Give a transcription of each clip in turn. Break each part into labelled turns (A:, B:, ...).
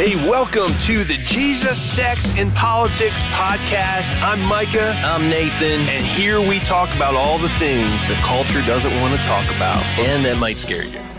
A: Hey, welcome to the Jesus, Sex, and Politics podcast. I'm Micah.
B: I'm Nathan.
A: And here we talk about all the things the culture doesn't want to talk about.
B: And that might scare you.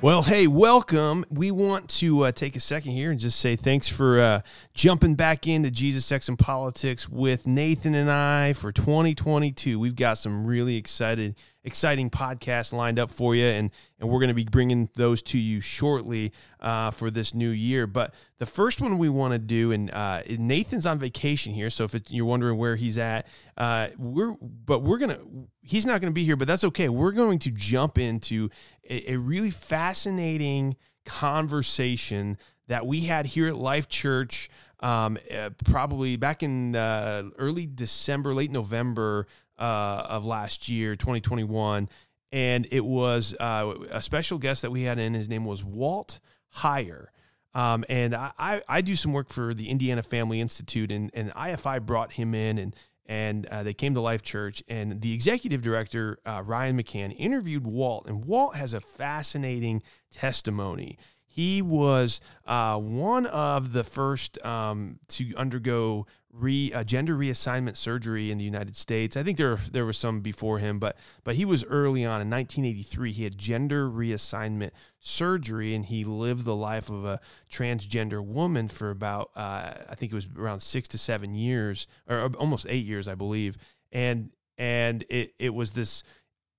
C: Well, hey, welcome. We want to uh, take a second here and just say thanks for uh, jumping back into Jesus, Sex, and Politics with Nathan and I for 2022. We've got some really excited, exciting podcasts lined up for you, and and we're going to be bringing those to you shortly uh, for this new year. But the first one we want to do, and uh, Nathan's on vacation here, so if you're wondering where he's at, uh, we're but we're gonna he's not going to be here, but that's okay. We're going to jump into a, a really fascinating conversation that we had here at Life Church. Um, uh, probably back in uh, early December, late November uh, of last year, 2021 and it was uh, a special guest that we had in. His name was Walt Heyer. Um, and I, I, I, do some work for the Indiana Family Institute, and, and IFI brought him in, and and uh, they came to Life Church, and the executive director uh, Ryan McCann interviewed Walt, and Walt has a fascinating testimony. He was uh, one of the first um, to undergo re uh, gender reassignment surgery in the United States. I think there there was some before him, but but he was early on in 1983. He had gender reassignment surgery, and he lived the life of a transgender woman for about uh, I think it was around six to seven years, or almost eight years, I believe. And and it it was this.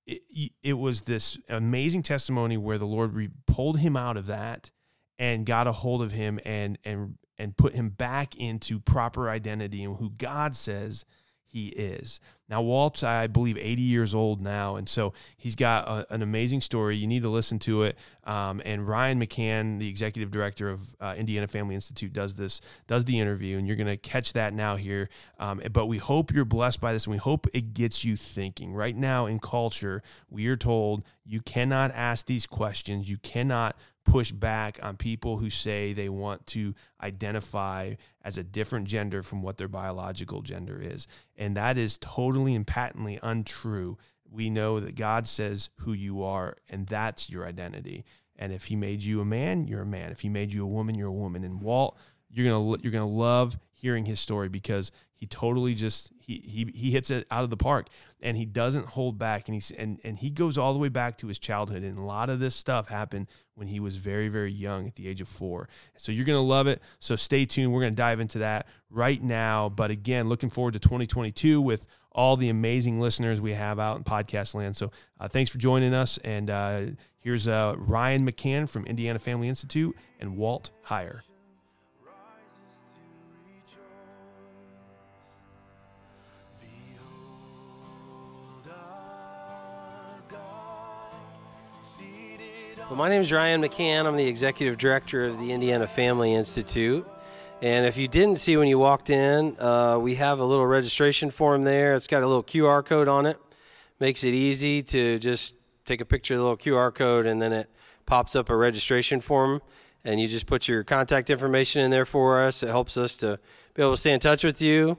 C: It, it was this amazing testimony where the Lord re- pulled him out of that and got a hold of him and and and put him back into proper identity and who God says he is. Now, Walt's, I believe, 80 years old now, and so he's got a, an amazing story. You need to listen to it. Um, and Ryan McCann, the executive director of uh, Indiana Family Institute, does this, does the interview, and you're going to catch that now here. Um, but we hope you're blessed by this, and we hope it gets you thinking. Right now in culture, we are told you cannot ask these questions. You cannot push back on people who say they want to identify as a different gender from what their biological gender is. And that is totally and patently untrue. We know that God says who you are, and that's your identity. And if He made you a man, you're a man. If He made you a woman, you're a woman. And Walt, you're gonna you're gonna love hearing his story because he totally just he he he hits it out of the park and he doesn't hold back and he's and and he goes all the way back to his childhood and a lot of this stuff happened when he was very very young at the age of 4. So you're going to love it. So stay tuned. We're going to dive into that right now, but again, looking forward to 2022 with all the amazing listeners we have out in podcast land. So uh, thanks for joining us and uh, here's uh, Ryan McCann from Indiana Family Institute and Walt Heyer.
B: Well, my name is Ryan McCann. I'm the executive director of the Indiana Family Institute. And if you didn't see when you walked in, uh, we have a little registration form there. It's got a little QR code on it. Makes it easy to just take a picture of the little QR code and then it pops up a registration form. And you just put your contact information in there for us. It helps us to be able to stay in touch with you,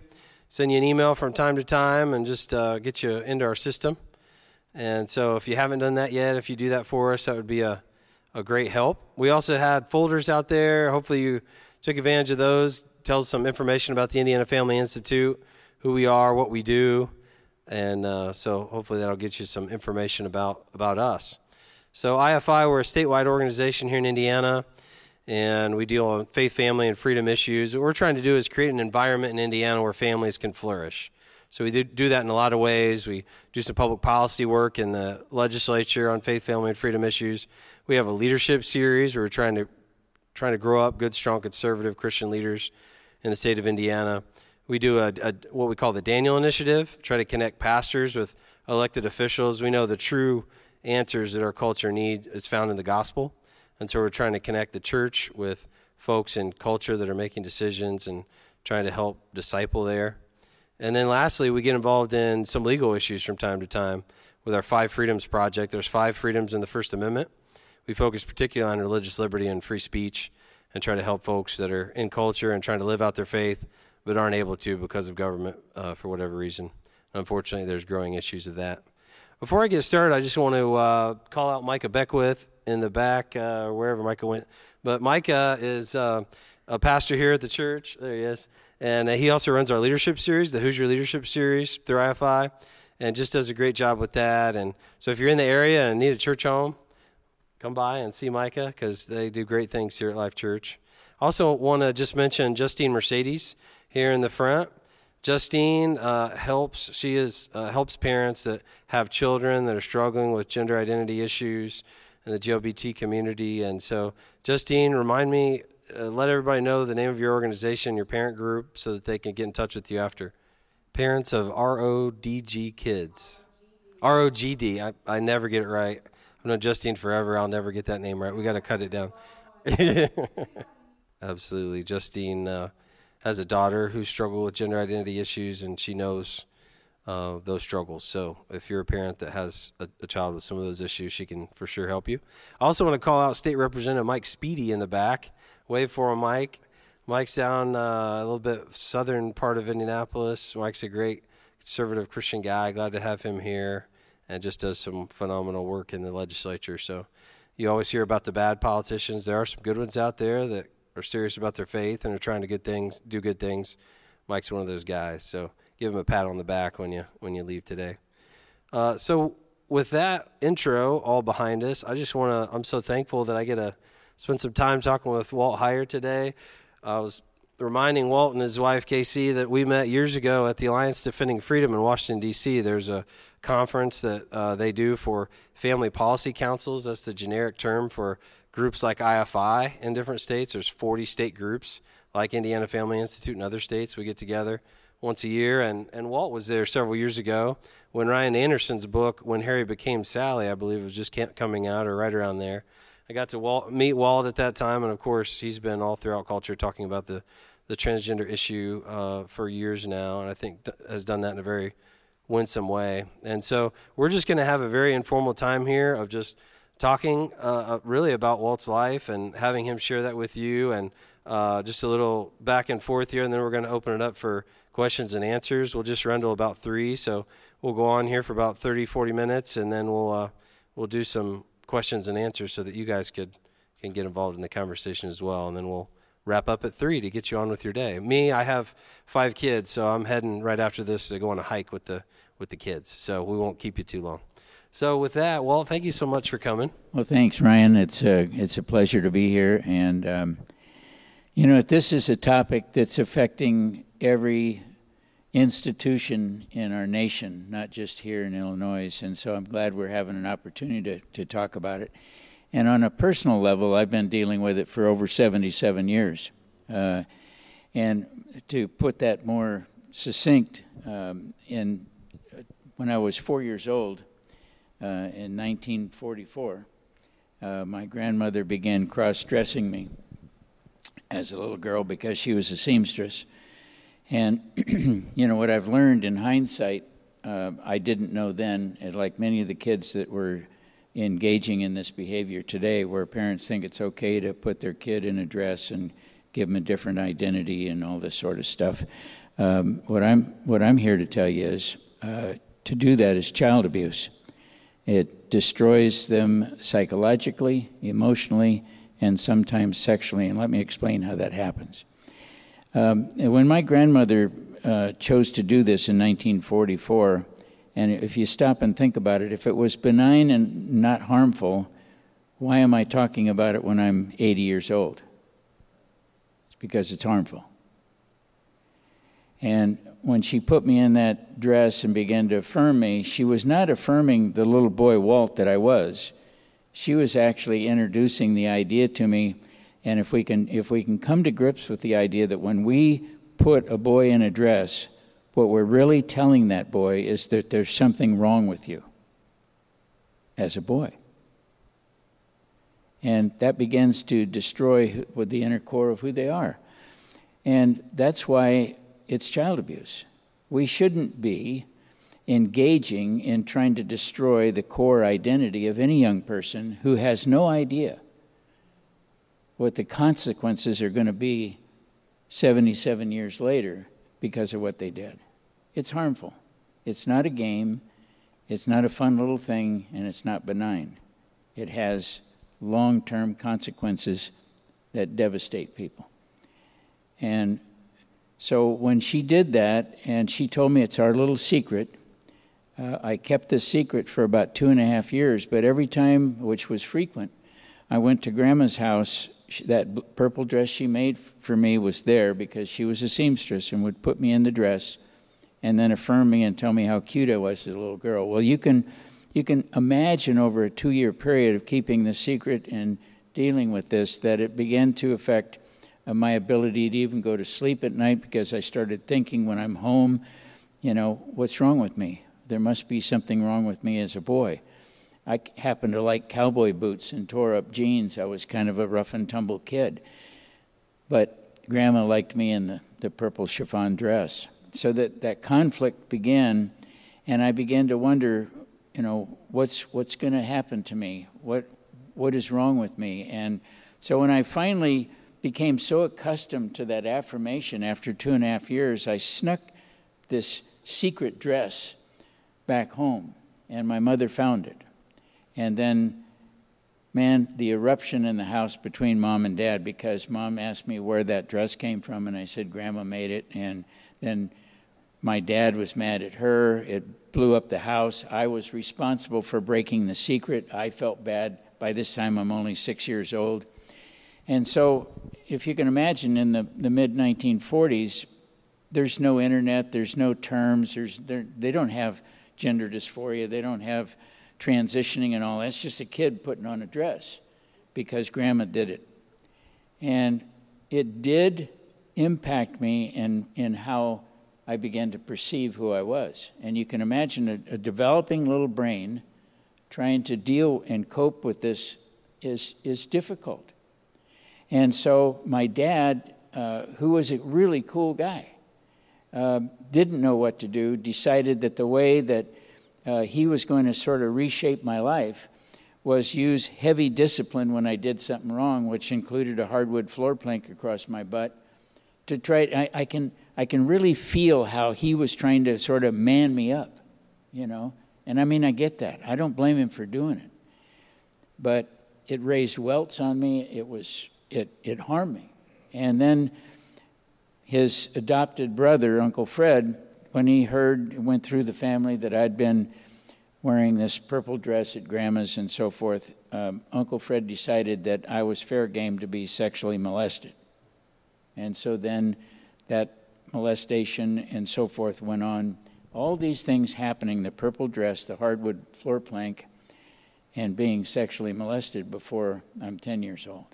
B: send you an email from time to time, and just uh, get you into our system. And so if you haven't done that yet, if you do that for us, that would be a, a great help. We also had folders out there. Hopefully you took advantage of those. Tells some information about the Indiana Family Institute, who we are, what we do. And uh, so hopefully that'll get you some information about, about us. So IFI, we're a statewide organization here in Indiana, and we deal with faith, family, and freedom issues. What we're trying to do is create an environment in Indiana where families can flourish. So we do that in a lot of ways. We do some public policy work in the legislature on faith, family, and freedom issues. We have a leadership series where we're trying to trying to grow up good, strong, conservative Christian leaders in the state of Indiana. We do a, a what we call the Daniel Initiative, try to connect pastors with elected officials. We know the true answers that our culture needs is found in the gospel, and so we're trying to connect the church with folks in culture that are making decisions and trying to help disciple there. And then lastly, we get involved in some legal issues from time to time with our Five Freedoms Project. There's five freedoms in the First Amendment. We focus particularly on religious liberty and free speech and try to help folks that are in culture and trying to live out their faith but aren't able to because of government uh, for whatever reason. Unfortunately, there's growing issues of that. Before I get started, I just want to uh, call out Micah Beckwith. in the back, uh, wherever Micah went. But Micah is uh, a pastor here at the church. There he is. And uh, he also runs our leadership series, the Hoosier Leadership Series through IFI, and just does a great job with that. And so if you're in the area and need a church home, come by and see Micah because they do great things here at Life Church. Also, want to just mention Justine Mercedes here in the front. Justine uh, helps. She is uh, helps parents that have children that are struggling with gender identity issues in the GLBT community. And so, Justine, remind me, uh, let everybody know the name of your organization, your parent group, so that they can get in touch with you after. Parents of RODG Kids. ROGD. I, I never get it right. I've known Justine forever. I'll never get that name right. We got to cut it down. Absolutely. Justine uh, has a daughter who struggled with gender identity issues, and she knows uh, those struggles. So if you're a parent that has a, a, child with some of those issues, she can for sure help you. I also want to call out State Representative Mike Speedy in the back. Wave for him, Mike. Mike's down uh, a little bit southern part of Indianapolis. Mike's a great conservative Christian guy. Glad to have him here, and just does some phenomenal work in the legislature. So you always hear about the bad politicians. There are some good ones out there that are serious about their faith and are trying to good things, do good things. Mike's one of those guys. So give him a pat on the back when you when you leave today. Uh, so with that intro all behind us, I just want to. I'm so thankful that I get to spend some time talking with Walt Heyer today. I was reminding Walt and his wife Casey that we met years ago at the Alliance Defending Freedom in Washington D.C. There's a conference that uh, they do for family policy councils. That's the generic term for groups like IFI in different states. There's 40 state groups like Indiana Family Institute and other states. We get together once a year, and, and Walt was there several years ago when Ryan Anderson's book, When Harry Became Sally, I believe, was just coming out or right around there. I got to Walt, meet Walt at that time, and of course, he's been all throughout culture talking about the, the transgender issue uh, for years now, and I think has done that in a very winsome way. And so we're just going to have a very informal time here of just – talking uh, uh, really about Walt's life and having him share that with you and uh, just a little back and forth here. And then we're going to open it up for questions and answers. We'll just run to about three. So we'll go on here for about 30, 40 minutes and then we'll, uh, we'll do some questions and answers so that you guys could, can get involved in the conversation as well. And then we'll wrap up at three to get you on with your day. Me, I have five kids, so I'm heading right after this to go on a hike with the, with the kids. So we won't keep you too long. So with that, well, thank you so much for coming.
D: Well, thanks, Ryan. It's a it's a pleasure to be here, and um, you know, this is a topic that's affecting every institution in our nation, not just here in Illinois. And so I'm glad we're having an opportunity to, to talk about it. And on a personal level, I've been dealing with it for over 77 years. Uh, and to put that more succinct, um, in when I was four years old, uh, in 1944, uh, my grandmother began cross dressing me as a little girl because she was a seamstress. And, you know, what I've learned in hindsight, uh, I didn't know then, like many of the kids that were engaging in this behavior today, where parents think it's okay to put their kid in a dress and give them a different identity and all this sort of stuff. Um, what I'm what I'm here to tell you is uh, to do that is child abuse. It destroys them psychologically, emotionally, and sometimes sexually. And let me explain how that happens. Um, when my grandmother uh, chose to do this in 1944, and if you stop and think about it, if it was benign and not harmful, why am I talking about it when I'm 80 years old? It's because it's harmful. And when she put me in that dress and began to affirm me, she was not affirming the little boy Walt that I was. She was actually introducing the idea to me. And if we can, if we can come to grips with the idea that when we put a boy in a dress, what we're really telling that boy is that there's something wrong with you as a boy. And that begins to destroy the inner core of who they are. And that's why it's child abuse. We shouldn't be engaging in trying to destroy the core identity of any young person who has no idea what the consequences are going to be 77 years later because of what they did. It's harmful. It's not a game, it's not a fun little thing, and it's not benign. It has long term consequences that devastate people. And so when she did that, and she told me it's our little secret, uh, I kept this secret for about two and a half years, but every time, which was frequent, I went to Grandma's house. She, that purple dress she made for me was there because she was a seamstress and would put me in the dress and then affirm me and tell me how cute I was as a little girl. Well, you can, you can imagine over a two year period of keeping the secret and dealing with this that it began to affect uh, my ability to even go to sleep at night because I started thinking when I'm home, you know, what's wrong with me? There must be something wrong with me as a boy. I happened to like cowboy boots and tore up jeans. I was kind of a rough and tumble kid. But grandma liked me in the, the purple chiffon dress. So that, that conflict began, and I began to wonder, you know, what's, what's going to happen to me? What, what is wrong with me? And so when I finally became so accustomed to that affirmation after two and a half years, I snuck this secret dress back home, and my mother found it. And then, man, the eruption in the house between mom and dad because mom asked me where that dress came from, and I said, Grandma made it. And then my dad was mad at her. It blew up the house. I was responsible for breaking the secret. I felt bad. By this time, I'm only six years old. And so, if you can imagine, in the, the mid 1940s, there's no internet, there's no terms, there's, they don't have gender dysphoria, they don't have transitioning and all. That's just a kid putting on a dress because grandma did it. And it did impact me in, in how I began to perceive who I was. And you can imagine a, a developing little brain trying to deal and cope with this is, is difficult. And so my dad, uh, who was a really cool guy, uh, didn't know what to do, decided that the way that uh, he was going to sort of reshape my life was use heavy discipline when I did something wrong, which included a hardwood floor plank across my butt. To try, I, I can I can really feel how he was trying to sort of man me up, you know. And I mean, I get that. I don't blame him for doing it, but it raised welts on me. It was it it harmed me, and then his adopted brother, Uncle Fred, when he heard, went through the family that I'd been wearing this purple dress at grandma's and so forth, um, Uncle Fred decided that I was fair game to be sexually molested. And so then that molestation and so forth went on. All these things happening the purple dress, the hardwood floor plank, and being sexually molested before I'm 10 years old.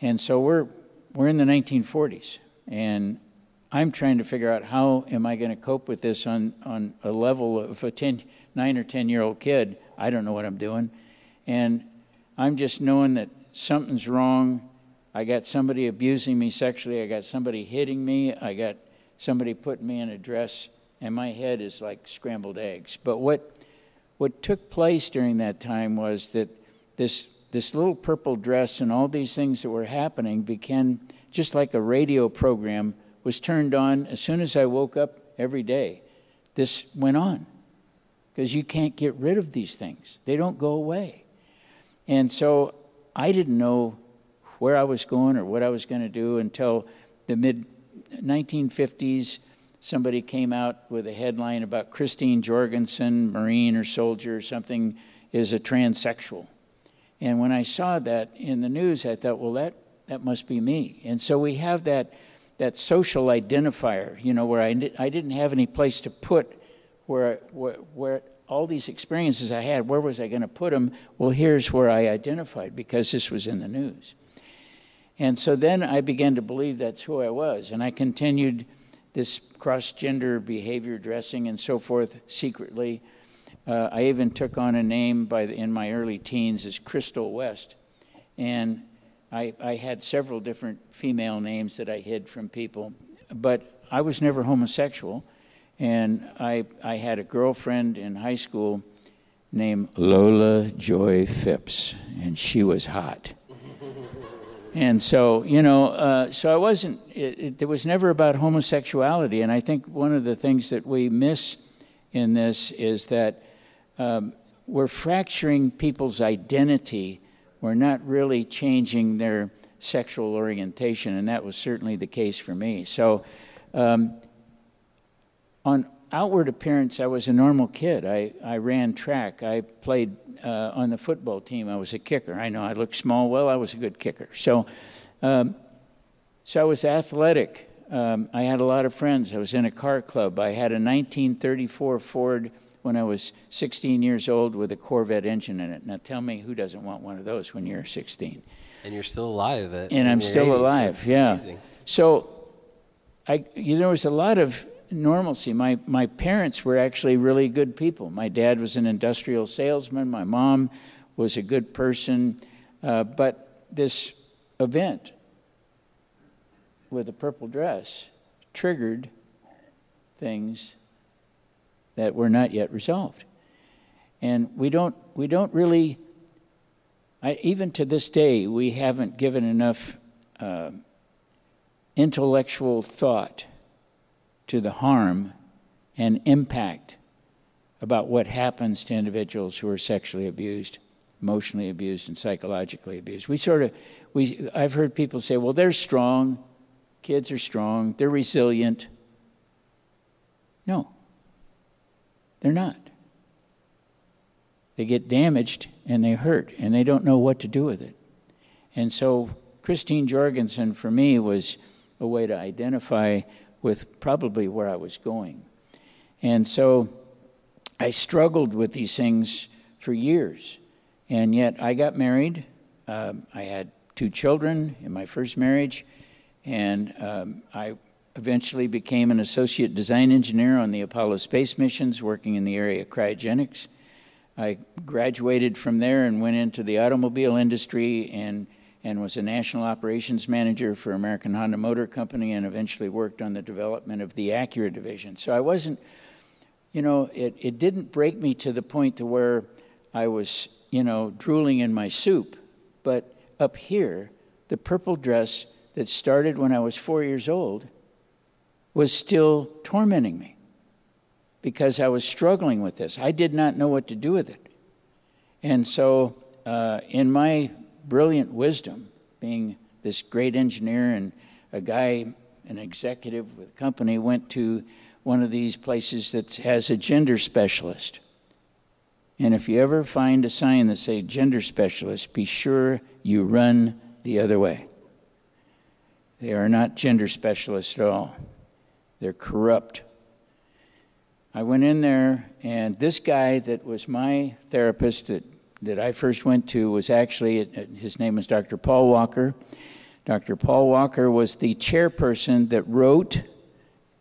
D: And so we're, we're in the 1940s, and I'm trying to figure out how am I going to cope with this on, on a level of a 10, 9 or 10 year old kid. I don't know what I'm doing. And I'm just knowing that something's wrong. I got somebody abusing me sexually. I got somebody hitting me. I got somebody putting me in a dress. And my head is like scrambled eggs. But what, what took place during that time was that this, this little purple dress and all these things that were happening began just like a radio program was turned on as soon as I woke up every day. This went on because you can't get rid of these things, they don't go away. And so I didn't know where I was going or what I was going to do until the mid 1950s. Somebody came out with a headline about Christine Jorgensen, Marine or soldier or something, is a transsexual. And when I saw that in the news, I thought, well, that, that must be me. And so we have that that social identifier, you know, where I, I didn't have any place to put where, where, where all these experiences I had, where was I going to put them? Well, here's where I identified because this was in the news. And so then I began to believe that's who I was. And I continued this cross gender behavior dressing and so forth secretly. Uh, I even took on a name by the, in my early teens as Crystal West. And I, I had several different female names that I hid from people, but I was never homosexual. And I, I had a girlfriend in high school named Lola Joy Phipps, and she was hot. and so, you know, uh, so I wasn't, it, it, it was never about homosexuality. And I think one of the things that we miss in this is that um, we're fracturing people's identity were not really changing their sexual orientation, and that was certainly the case for me. So, um, on outward appearance, I was a normal kid. I, I ran track. I played uh, on the football team. I was a kicker. I know I looked small. Well, I was a good kicker. So, um, so I was athletic. Um, I had a lot of friends. I was in a car club. I had a 1934 Ford when I was 16 years old with a Corvette engine in it. Now tell me who doesn't want one of those when you're 16?
B: And you're still alive at
D: And I'm still
B: 80s.
D: alive.
B: That's
D: yeah.
B: amazing.
D: So I you, there was a lot of normalcy. My my parents were actually really good people. My dad was an industrial salesman. My mom was a good person. Uh, but this event with a purple dress triggered things that were not yet resolved. And we don't we don't really I, even to this day, we haven't given enough uh, intellectual thought to the harm and impact about what happens to individuals who are sexually abused, emotionally abused, and psychologically abused. We sort of, we, I've heard people say, well, they're strong, kids are strong, they're resilient. No, they're not. They get damaged and they hurt and they don't know what to do with it. And so Christine Jorgensen for me was a way to identify with probably where I was going. And so I struggled with these things for years. And yet I got married. Um, I had two children in my first marriage. And um, I eventually became an associate design engineer on the Apollo space missions, working in the area of cryogenics. I graduated from there and went into the automobile industry and, and was a national operations manager for American Honda Motor Company and eventually worked on the development of the Acura division. So I wasn't, you know, it, it didn't break me to the point to where I was, you know, drooling in my soup. But up here, the purple dress that started when I was four years old was still tormenting me because I was struggling with this. I did not know what to do with it. And so, uh, in my brilliant wisdom, being this great engineer and a guy, an executive with a company, went to one of these places that has a gender specialist. And if you ever find a sign that says gender specialist, be sure you run the other way. They are not gender specialists at all. They're corrupt. I went in there, and this guy that was my therapist that, that I first went to was actually, his name was Dr. Paul Walker. Dr. Paul Walker was the chairperson that wrote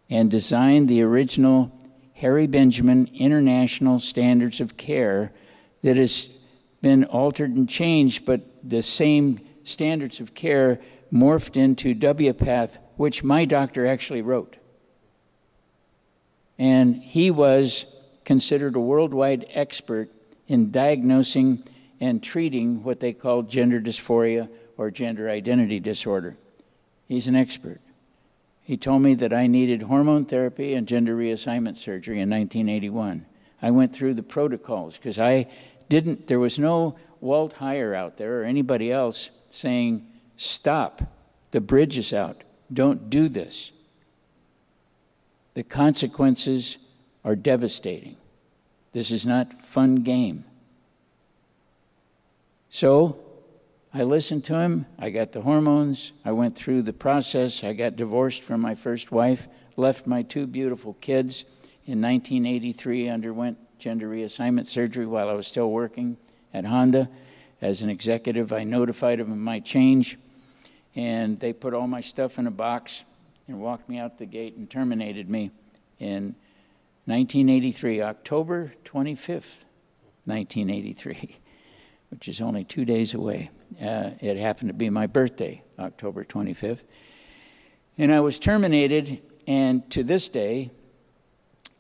D: and designed the original Harry Benjamin International Standards of Care that has been altered and changed, but the same standards of care morphed into WPATH, which my doctor actually wrote. And he was considered a worldwide expert in diagnosing and treating what they call gender dysphoria or gender identity disorder. He's an expert. He told me that I needed hormone therapy and gender reassignment surgery in 1981. I went through the protocols because I didn't, there was no Walt Heyer out there or anybody else saying, stop, the bridge is out, don't do this. The consequences are devastating. This is not fun game. So I listened to him. I got the hormones. I went through the process. I got divorced from my first wife, left my two beautiful kids. In 1983, underwent gender reassignment surgery while I was still working at Honda. As an executive, I notified them of my change, and they put all my stuff in a box and walked me out the gate and terminated me in 1983, October 25th, 1983, which is only two days away. Uh, it happened to be my birthday, October 25th. And I was terminated, and to this day,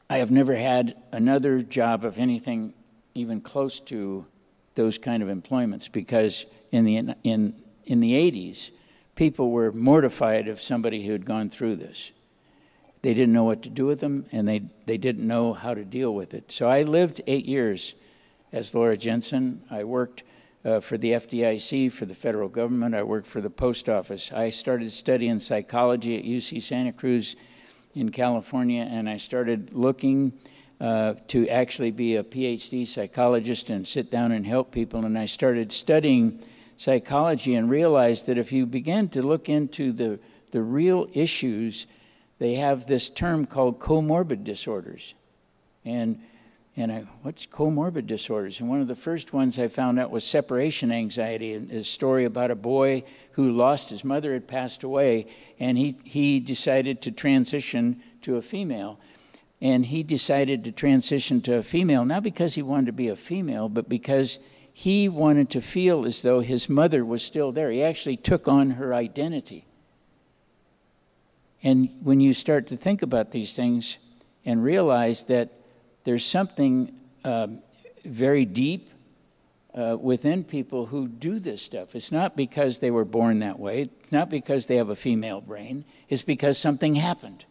D: I have never had another job of anything even close to those kind of employments because in the, in, in the 80s, people were mortified of somebody who had gone through this. They didn't know what to do with them, and they, they didn't know how to deal with it. So I lived eight years as Laura Jensen. I worked uh, for the FDIC, for the federal government. I worked for the post office. I started studying psychology at UC Santa Cruz in California, and I started looking uh, to actually be a PhD psychologist and sit down and help people. And I started studying psychology and realized that if you begin to look into the, the real issues, they have this term called comorbid disorders. And and I, what's comorbid disorders? And one of the first ones I found out was separation anxiety, And a story about a boy who lost his mother, had passed away, and he, he decided to transition to a female. And he decided to transition to a female, not because he wanted to be a female, but because he wanted to feel as though his mother was still there. He actually took on her identity. And when you start to think about these things and realize that there's something um, very deep uh, within people who do this stuff. It's not because they were born that way, it's not because they have a female brain, it's because something happened.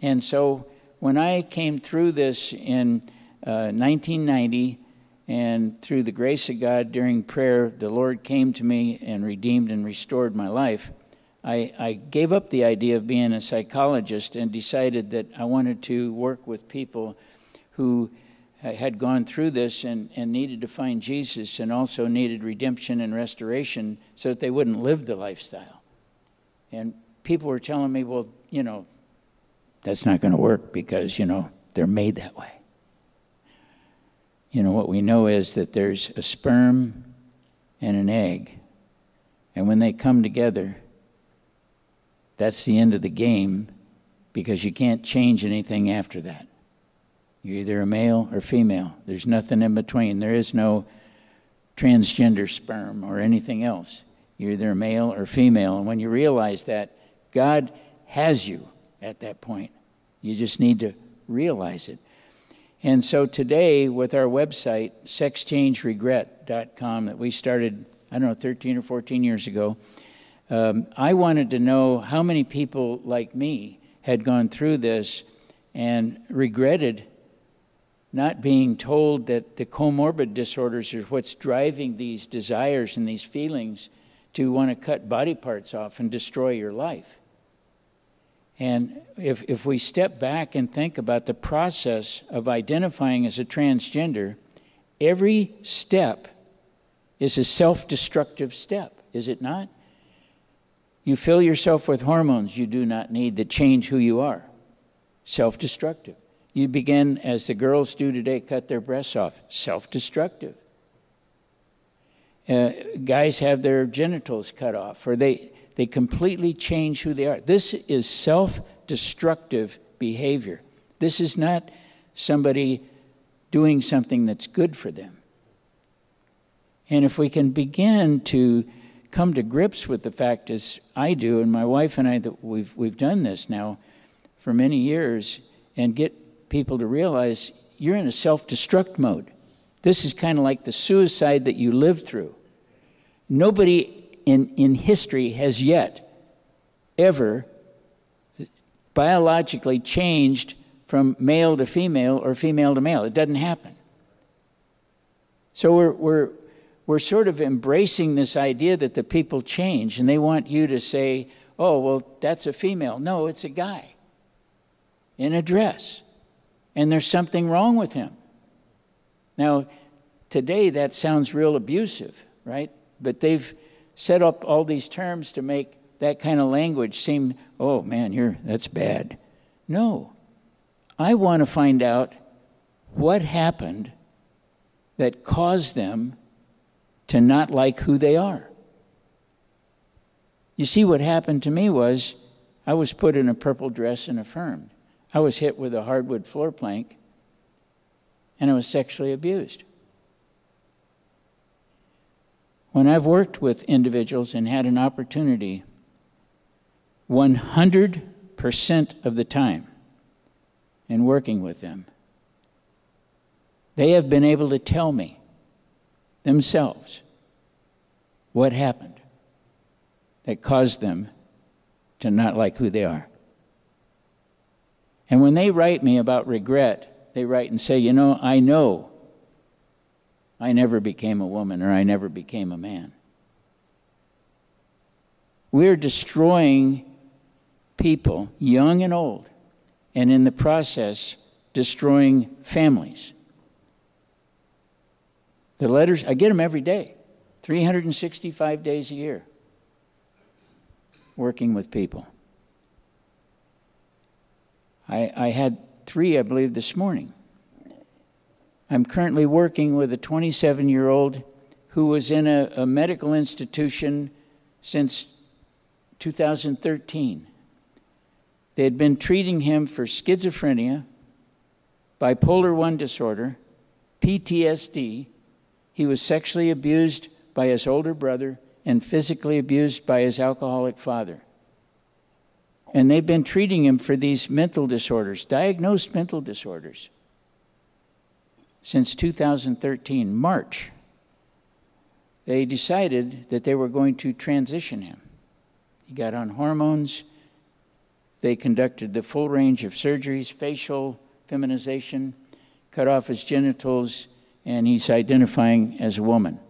D: And so when I came through this in uh, 1990, and through the grace of God during prayer, the Lord came to me and redeemed and restored my life. I, I gave up the idea of being a psychologist and decided that I wanted to work with people who had gone through this and, and needed to find Jesus and also needed redemption and restoration so that they wouldn't live the lifestyle. And people were telling me, well, you know, that's not going to work because, you know, they're made that way. You know, what we know is that there's a sperm and an egg. And when they come together, that's the end of the game because you can't change anything after that. You're either a male or female. There's nothing in between. There is no transgender sperm or anything else. You're either male or female. And when you realize that, God has you at that point. You just need to realize it. And so today, with our website, sexchangeregret.com, that we started, I don't know, 13 or 14 years ago, um, I wanted to know how many people like me had gone through this and regretted not being told that the comorbid disorders are what's driving these desires and these feelings to want to cut body parts off and destroy your life. And if, if we step back and think about the process of identifying as a transgender, every step is a self destructive step, is it not? You fill yourself with hormones you do not need that change who you are. Self destructive. You begin, as the girls do today, cut their breasts off. Self destructive. Uh, guys have their genitals cut off, or they, they completely change who they are. This is self destructive behavior. This is not somebody doing something that's good for them. And if we can begin to come to grips with the fact, as I do, and my wife and I, that we've, we've done this now for many years, and get people to realize you're in a self destruct mode. This is kind of like the suicide that you lived through. Nobody in, in history has yet ever biologically changed from male to female or female to male. It doesn't happen. So we're, we're, we're sort of embracing this idea that the people change, and they want you to say, oh, well, that's a female. No, it's a guy in a dress and there's something wrong with him. Now, today that sounds real abusive, right? But they've set up all these terms to make that kind of language seem, oh man, you're that's bad. No. I want to find out what happened that caused them to not like who they are. You see, what happened to me was I was put in a purple dress and affirmed. I was hit with a hardwood floor plank and I was sexually abused. When I've worked with individuals and had an opportunity, 100% of the time in working with them, they have been able to tell me themselves what happened that caused them to not like who they are. And when they write me about regret, they write and say, You know, I know. I never became a woman or I never became a man. We're destroying people, young and old, and in the process, destroying families. The letters, I get them every day, 365 days a year, working with people. I, I had three, I believe, this morning. I'm currently working with a 27 year old who was in a, a medical institution since 2013. They had been treating him for schizophrenia, bipolar 1 disorder, PTSD. He was sexually abused by his older brother and physically abused by his alcoholic father. And they've been treating him for these mental disorders, diagnosed mental disorders, since 2013, March. They decided that they were going to transition him. He got on hormones. They conducted the full range of surgeries, facial feminization, cut off his genitals, and he's identifying as a woman.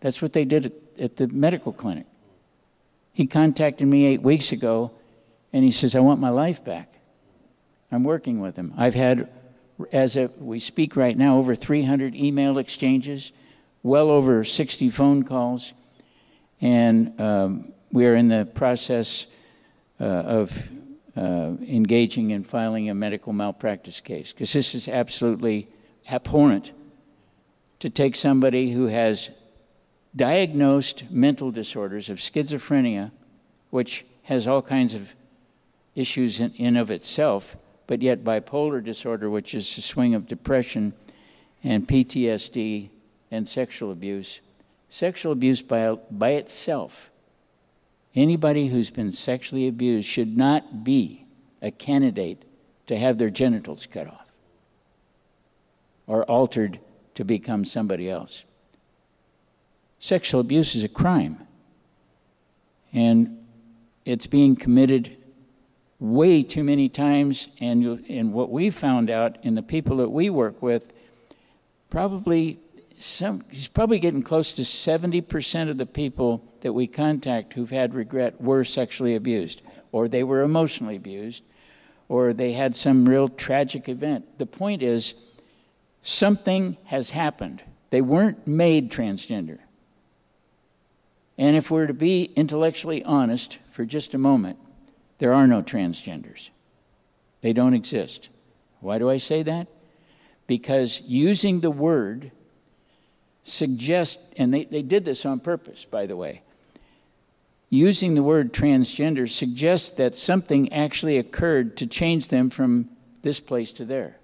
D: That's what they did at, at the medical clinic. He contacted me eight weeks ago and he says, I want my life back. I'm working with him. I've had, as we speak right now, over 300 email exchanges, well over 60 phone calls, and um, we are in the process uh, of uh, engaging in filing a medical malpractice case because this is absolutely abhorrent to take somebody who has diagnosed mental disorders of schizophrenia, which has all kinds of issues in, in of itself, but yet bipolar disorder, which is a swing of depression, and PTSD and sexual abuse. Sexual abuse by, by itself Anybody who's been sexually abused should not be a candidate to have their genitals cut off or altered to become somebody else. Sexual abuse is a crime, and it's being committed way too many times. And, and what we found out in the people that we work with, probably some, he's probably getting close to 70% of the people that we contact who've had regret were sexually abused, or they were emotionally abused, or they had some real tragic event. The point is, something has happened. They weren't made transgender. And if we're to be intellectually honest for just a moment, there are no transgenders. They don't exist. Why do I say that? Because using the word suggests, and they, they did this on purpose, by the way, using the word transgender suggests that something actually occurred to change them from this place to there.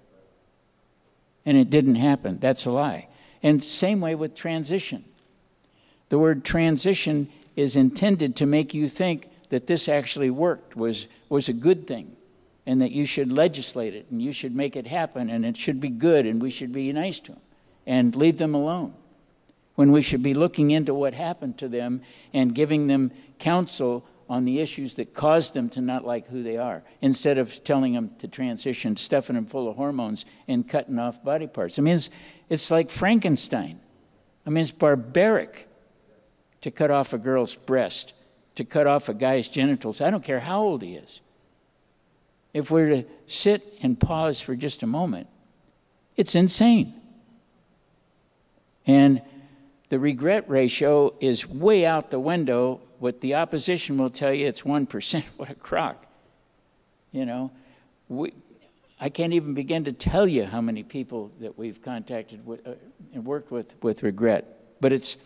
D: And it didn't happen. That's a lie. And same way with transition. The word transition is intended to make you think that this actually worked, was, was a good thing, and that you should legislate it, and you should make it happen, and it should be good, and we should be nice to them, and leave them alone. When we should be looking into what happened to them and giving them counsel on the issues that caused them to not like who they are, instead of telling them to transition, stuffing them full of hormones, and cutting off body parts. I mean, it's, it's like Frankenstein. I mean, it's barbaric to cut off a girl's breast, to cut off a guy's genitals. I don't care how old he is. If we're to sit and pause for just a moment, it's insane. And the regret ratio is way out the window what the opposition will tell you it's 1%. What a crock. You know, we, I can't even begin to tell you how many people that we've contacted with, uh, and worked with with regret. But it's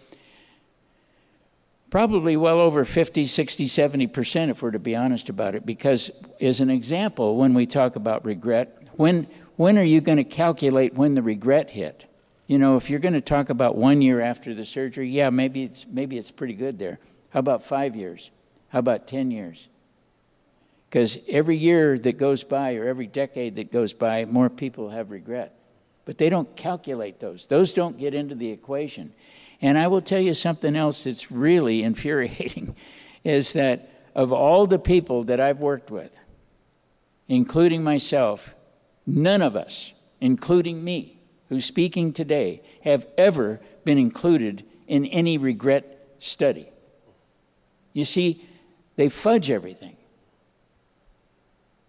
D: probably well over 50, 60, 70% if we're to be honest about it. Because, as an example, when we talk about regret, when, when are you going to calculate when the regret hit? You know, if you're going to talk about one year after the surgery, yeah, maybe it's, maybe it's pretty good there. How about five years? How about 10 years? Because every year that goes by or every decade that goes by, more people have regret. But they don't calculate those, those don't get into the equation. And I will tell you something else that's really infuriating is that of all the people that I've worked with, including myself, none of us, including me, who's speaking today have ever been included in any regret study. You see, they fudge everything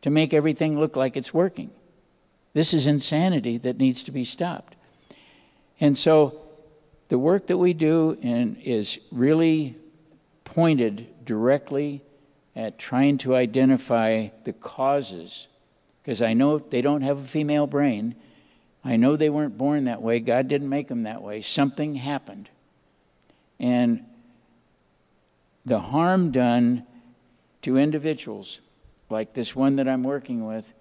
D: to make everything look like it's working. This is insanity that needs to be stopped. And so the work that we do and is really pointed directly at trying to identify the causes because I know they don't have a female brain. I know they weren't born that way. God didn't make them that way. Something happened. And the harm done to individuals, like this one that I'm working with,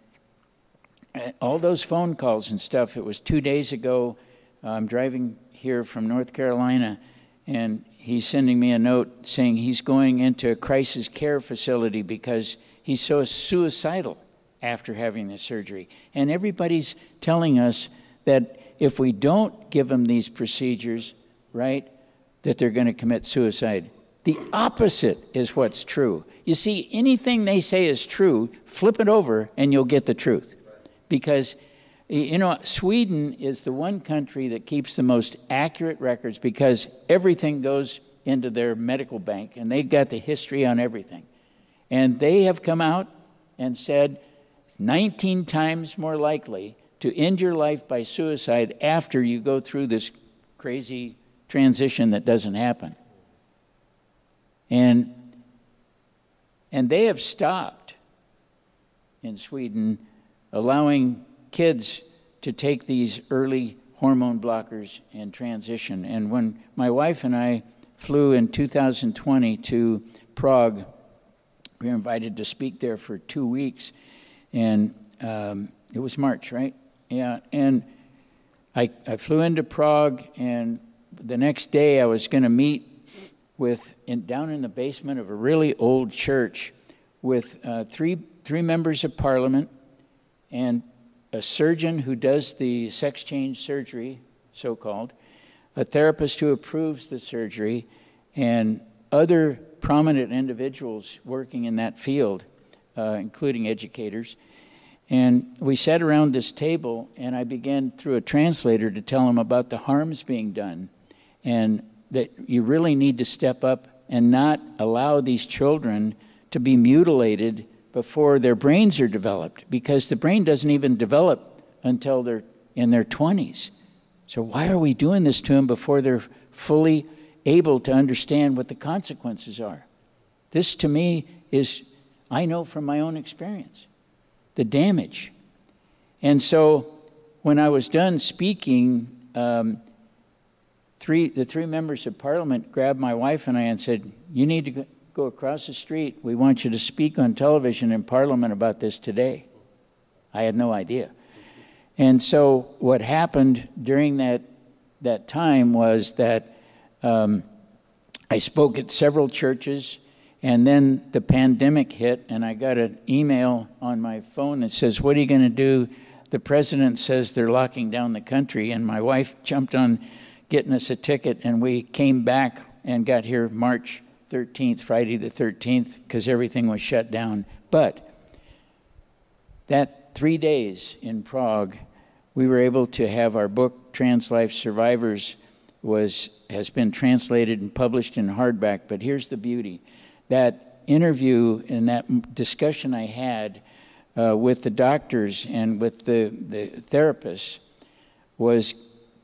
D: eh, all those phone calls and stuff, it was two days ago. I'm driving here from North Carolina, and he's sending me a note saying he's going into a crisis care facility because he's so suicidal after having the surgery. And everybody's telling us that if we don't give them these procedures, right, that they're going to commit suicide. The opposite is what's true. You see, anything they say is true, flip it over and you'll get the truth. Because, you know, Sweden is the one country that keeps the most accurate records because everything goes into their medical bank and they've got the history on everything. And they have come out and said 19 times more likely to end your life by suicide after you go through this crazy transition that doesn't happen. And, and they have stopped in Sweden allowing kids to take these early hormone blockers and transition. And when my wife and I flew in 2020 to Prague, we were invited to speak there for two weeks and um, it was March, right? Yeah, and I, I flew into Prague, and the next day I was going to meet with in, down in the basement of a really old church with uh, three three members of parliament and a surgeon who does the sex change surgery, so called, a therapist who approves the surgery, and other prominent individuals working in that field, uh, including educators. And we sat around this table, and I began through a translator to tell them about the harms being done, and that you really need to step up and not allow these children to be mutilated before their brains are developed, because the brain doesn't even develop until they're in their 20s. So, why are we doing this to them before they're fully able to understand what the consequences are? This, to me, is, I know from my own experience the damage. And so when I was done speaking, um, three, the three members of parliament grabbed my wife and I and said, You need to go across the street. We want you to speak on television in parliament about this today. I had no idea. And so what happened during that, that time was that um, I spoke at several churches and then the pandemic hit, and I got an email on my phone that says, What are you going to do? The president says they're locking down the country. And my wife jumped on getting us a ticket, and we came back and got here March 13th, Friday the 13th, because everything was shut down. But that three days in Prague, we were able to have our book, Trans Life Survivors, was, has been translated and published in hardback. But here's the beauty that interview and that discussion I had uh, with the doctors and with the, the therapists was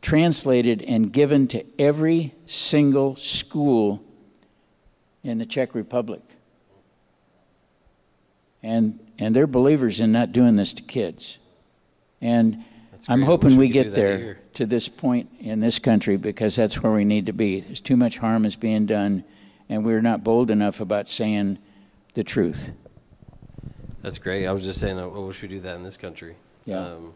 D: translated and given to every single school in the Czech Republic. And, and they're believers in not doing this to kids. And I'm hoping we, we get there here. to this point in this country because that's where we need to be. There's too much harm is being done and we're not bold enough about saying the truth.
B: That's great. I was just saying, I wish we do that in this country.
D: Yeah. Um,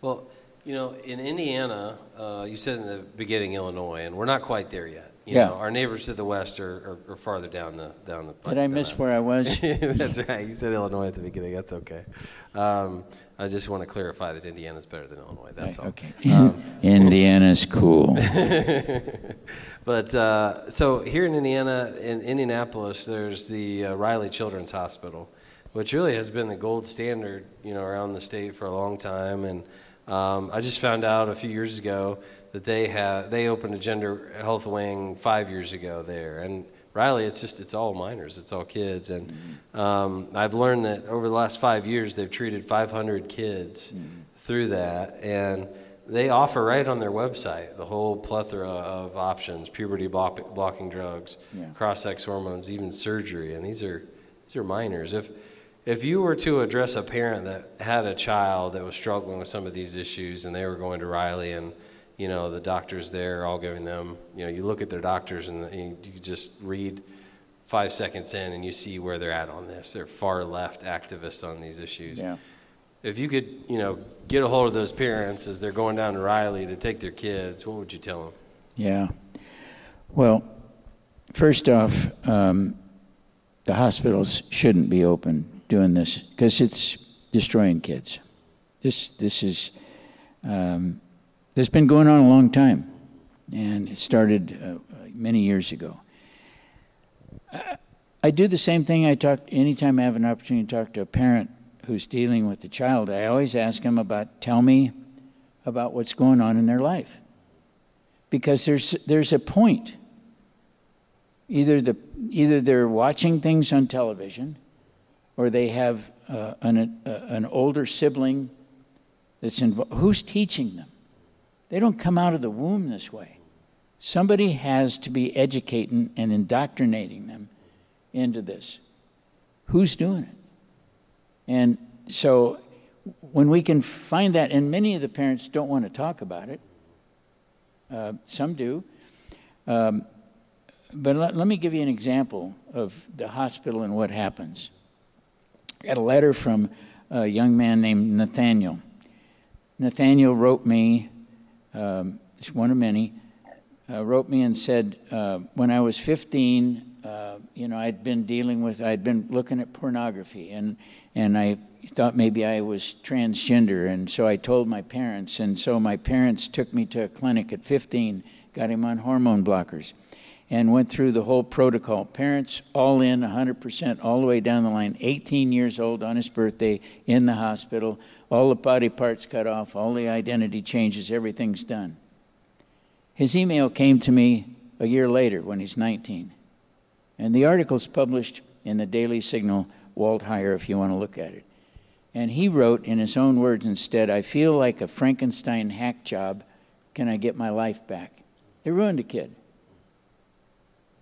B: well, you know, in Indiana, uh, you said in the beginning Illinois, and we're not quite there yet. You
D: yeah.
B: Know, our neighbors to the west are, are, are, farther down the down the.
D: Did I miss us. where I was?
B: That's right. You said Illinois at the beginning. That's okay. Um, I just want to clarify that Indiana's better than Illinois. That's
D: right,
B: all.
D: Okay. Um, Indiana's cool.
B: but uh, so here in Indiana, in Indianapolis, there's the uh, Riley Children's Hospital, which really has been the gold standard, you know, around the state for a long time, and Um, I just found out a few years ago that they have they opened a gender health wing five years ago there, and Riley, it's just it's all minors, it's all kids, and um, I've learned that over the last five years they've treated 500 kids through that, and they offer right on their website the whole plethora of options: puberty block, blocking drugs,
D: Yeah.
B: cross-sex hormones, even surgery, and these are these are minors. If if you were to address a parent that had a child that was struggling with some of these issues, and they were going to Riley, and you know the doctors there all giving them, you know, you look at their doctors and you, you just read five seconds in, and you see where they're at on this. They're far left activists on these issues.
D: Yeah.
B: If you could, you know, get a hold of those parents as they're going down to Riley to take their kids, what would you tell them?
D: Yeah. Well, first off, um, the hospitals shouldn't be open doing this because it's destroying kids. This this is um, has been going on a long time, and it started uh, many years ago. I, I do the same thing. I talk anytime I have an opportunity to talk to a parent who's dealing with the child. I always ask them about tell me about what's going on in their life because there's there's a point. Either the either they're watching things on television, or they have uh, an uh, an older sibling that's involved. Who's teaching them? They don't come out of the womb this way. Somebody has to be educating and indoctrinating them into this. Who's doing it? And so when we can find that, and many of the parents don't want to talk about it, uh, some do. Um, but let, let me give you an example of the hospital and what happens. I got a letter from a young man named Nathaniel. Nathaniel wrote me, um, it's one of many, uh, wrote me and said, uh, when I was 15, uh, you know, I'd been dealing with, I'd been looking at pornography, and, and I thought maybe I was transgender, and so I told my parents, and so my parents took me to a clinic at 15, got him on hormone blockers, and went through the whole protocol. Parents all in 100%, all the way down the line, 18 years old on his birthday in the hospital, all the body parts cut off, all the identity changes, everything's done. His email came to me a year later when he's 19. And the article's published in the Daily Signal, Walt Heyer, if you want to look at it. And he wrote in his own words instead, I feel like a Frankenstein hack job. Can I get my life back? They ruined a kid.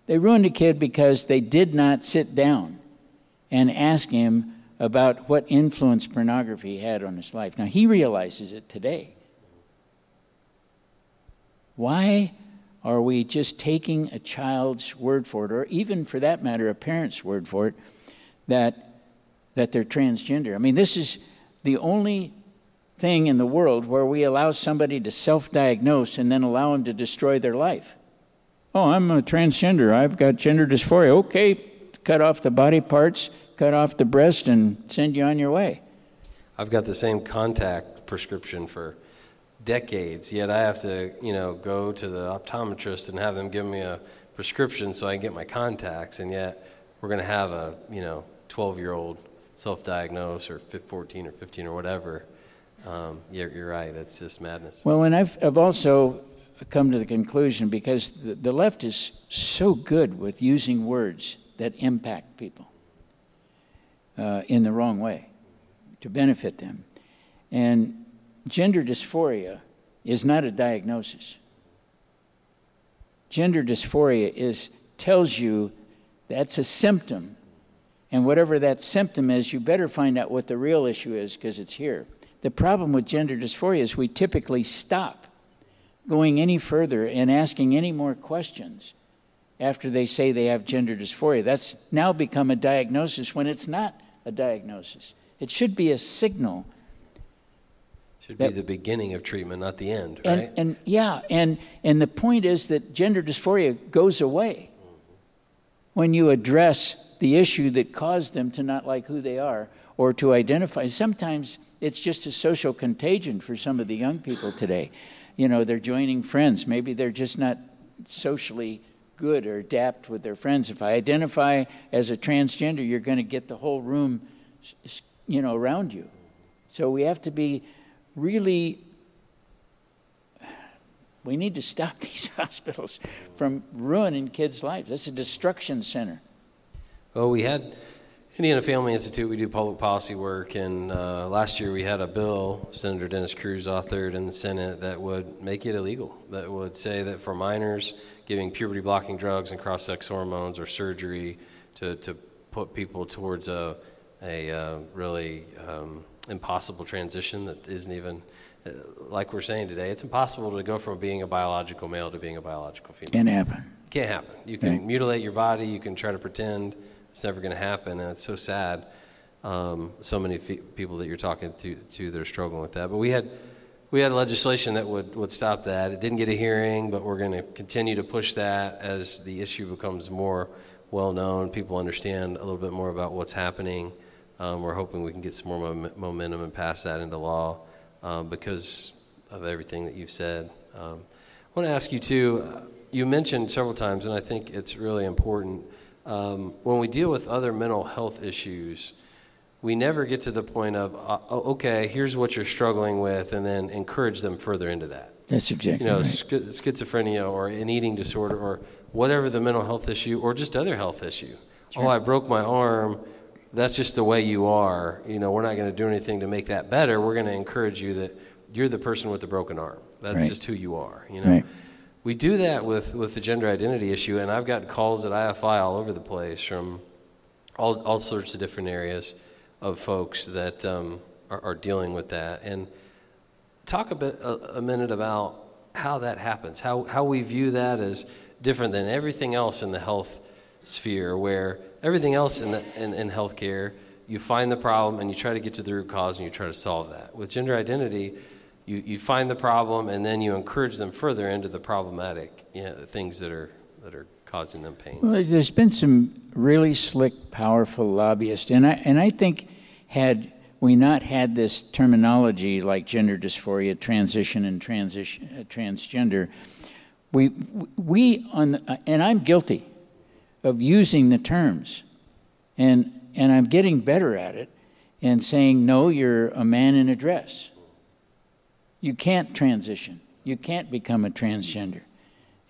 D: They ruined a kid because they did not sit down and ask him about what influence pornography had on his life. Now, he realizes it today. Why are we just taking a child's word for it, or even for that matter, a parent's word for it, that, that they're transgender? I mean, this is the only thing in the world where we allow somebody to self diagnose and then allow them to destroy their life. Oh, I'm a transgender. I've got gender dysphoria. Okay, cut off the body parts, cut off the breast, and send you on your way.
B: I've got the same contact prescription for decades, yet I have to, you know, go to the optometrist and have them give me a prescription so I can get my contacts, and yet we're going to have a, you know, 12-year-old self-diagnose or 14 or 15 or whatever. Um, you're, you're right. It's just madness.
D: Well, and I've, I've also come to the conclusion because the, left is so good with using words that impact people uh, in the wrong way to benefit them. And gender dysphoria is not a diagnosis. Gender dysphoria is tells you that's a symptom. And whatever that symptom is, you better find out what the real issue is because it's here. The problem with gender dysphoria is we typically stop going any further and asking any more questions after they say they have gender dysphoria. That's now become a diagnosis when it's not a diagnosis. It should be a signal.
B: Should be the beginning of treatment, not the end,
D: And,
B: right?
D: and yeah, and, and the point is that gender dysphoria goes away when you address the issue that caused them to not like who they are or to identify. Sometimes it's just a social contagion for some of the young people today. You know, they're joining friends. Maybe they're just not socially good or adapt with their friends. If I identify as a transgender, you're going to get the whole room, you know, around you. So we have to be really We need to stop these hospitals from ruining kids' lives. That's a destruction center.
B: Well, we had Indiana Family Institute. We do public policy work, and uh, last year we had a bill Senator Dennis Kruse authored in the Senate that would make it illegal. That would say that for minors, giving puberty blocking drugs and cross sex hormones or surgery to, to put people towards a, a uh, really um, impossible transition that isn't even uh, like we're saying today, it's impossible to go from being a biological male to being a biological female.
D: Can't happen.
B: Can't happen. You can mutilate your body. You can try to pretend it's never going to happen, and it's so sad. Um, so many fe- people that you're talking to, to that are struggling with that. But we had we had legislation that would, would stop that. It didn't get a hearing, but we're going to continue to push that as the issue becomes more well known. People understand a little bit more about what's happening. Um, we're hoping we can get some more mom- momentum and pass that into law um, because of everything that you've said. Um, I want to ask you too. uh, You mentioned several times, and I think it's really important. Um, when we deal with other mental health issues, we never get to the point of, uh, oh, okay, here's what you're struggling with, and then encourage them further into that.
D: That's exactly
B: You know,
D: right.
B: schi- schizophrenia or an eating disorder or whatever the mental health issue or just other health issue. Oh, I broke my arm. That's just the way you are. You know, we're not going to do anything to make that better. We're going to encourage you that you're the person with the broken arm. That's
D: Right.
B: just who you are. You know,
D: Right.
B: We do that with with the gender identity issue, and I've gotten calls at IFI all over the place from all all sorts of different areas of folks that um, are, are dealing with that. And talk a bit a, a minute about how that happens, how how we view that as different than everything else in the health sphere, where everything else in the in, in healthcare, you find the problem and you try to get to the root cause and you try to solve that. With gender identity, you, you find the problem and then you encourage them further into the problematic you know, things that are that are causing them pain.
D: Well, there's been some really slick, powerful lobbyists, and I and I think had we not had this terminology like gender dysphoria, transition, and transition uh, transgender, we we on the, and I'm guilty of using the terms, and and I'm getting better at it, and saying no, you're a man in a dress. You can't transition. You can't become a transgender.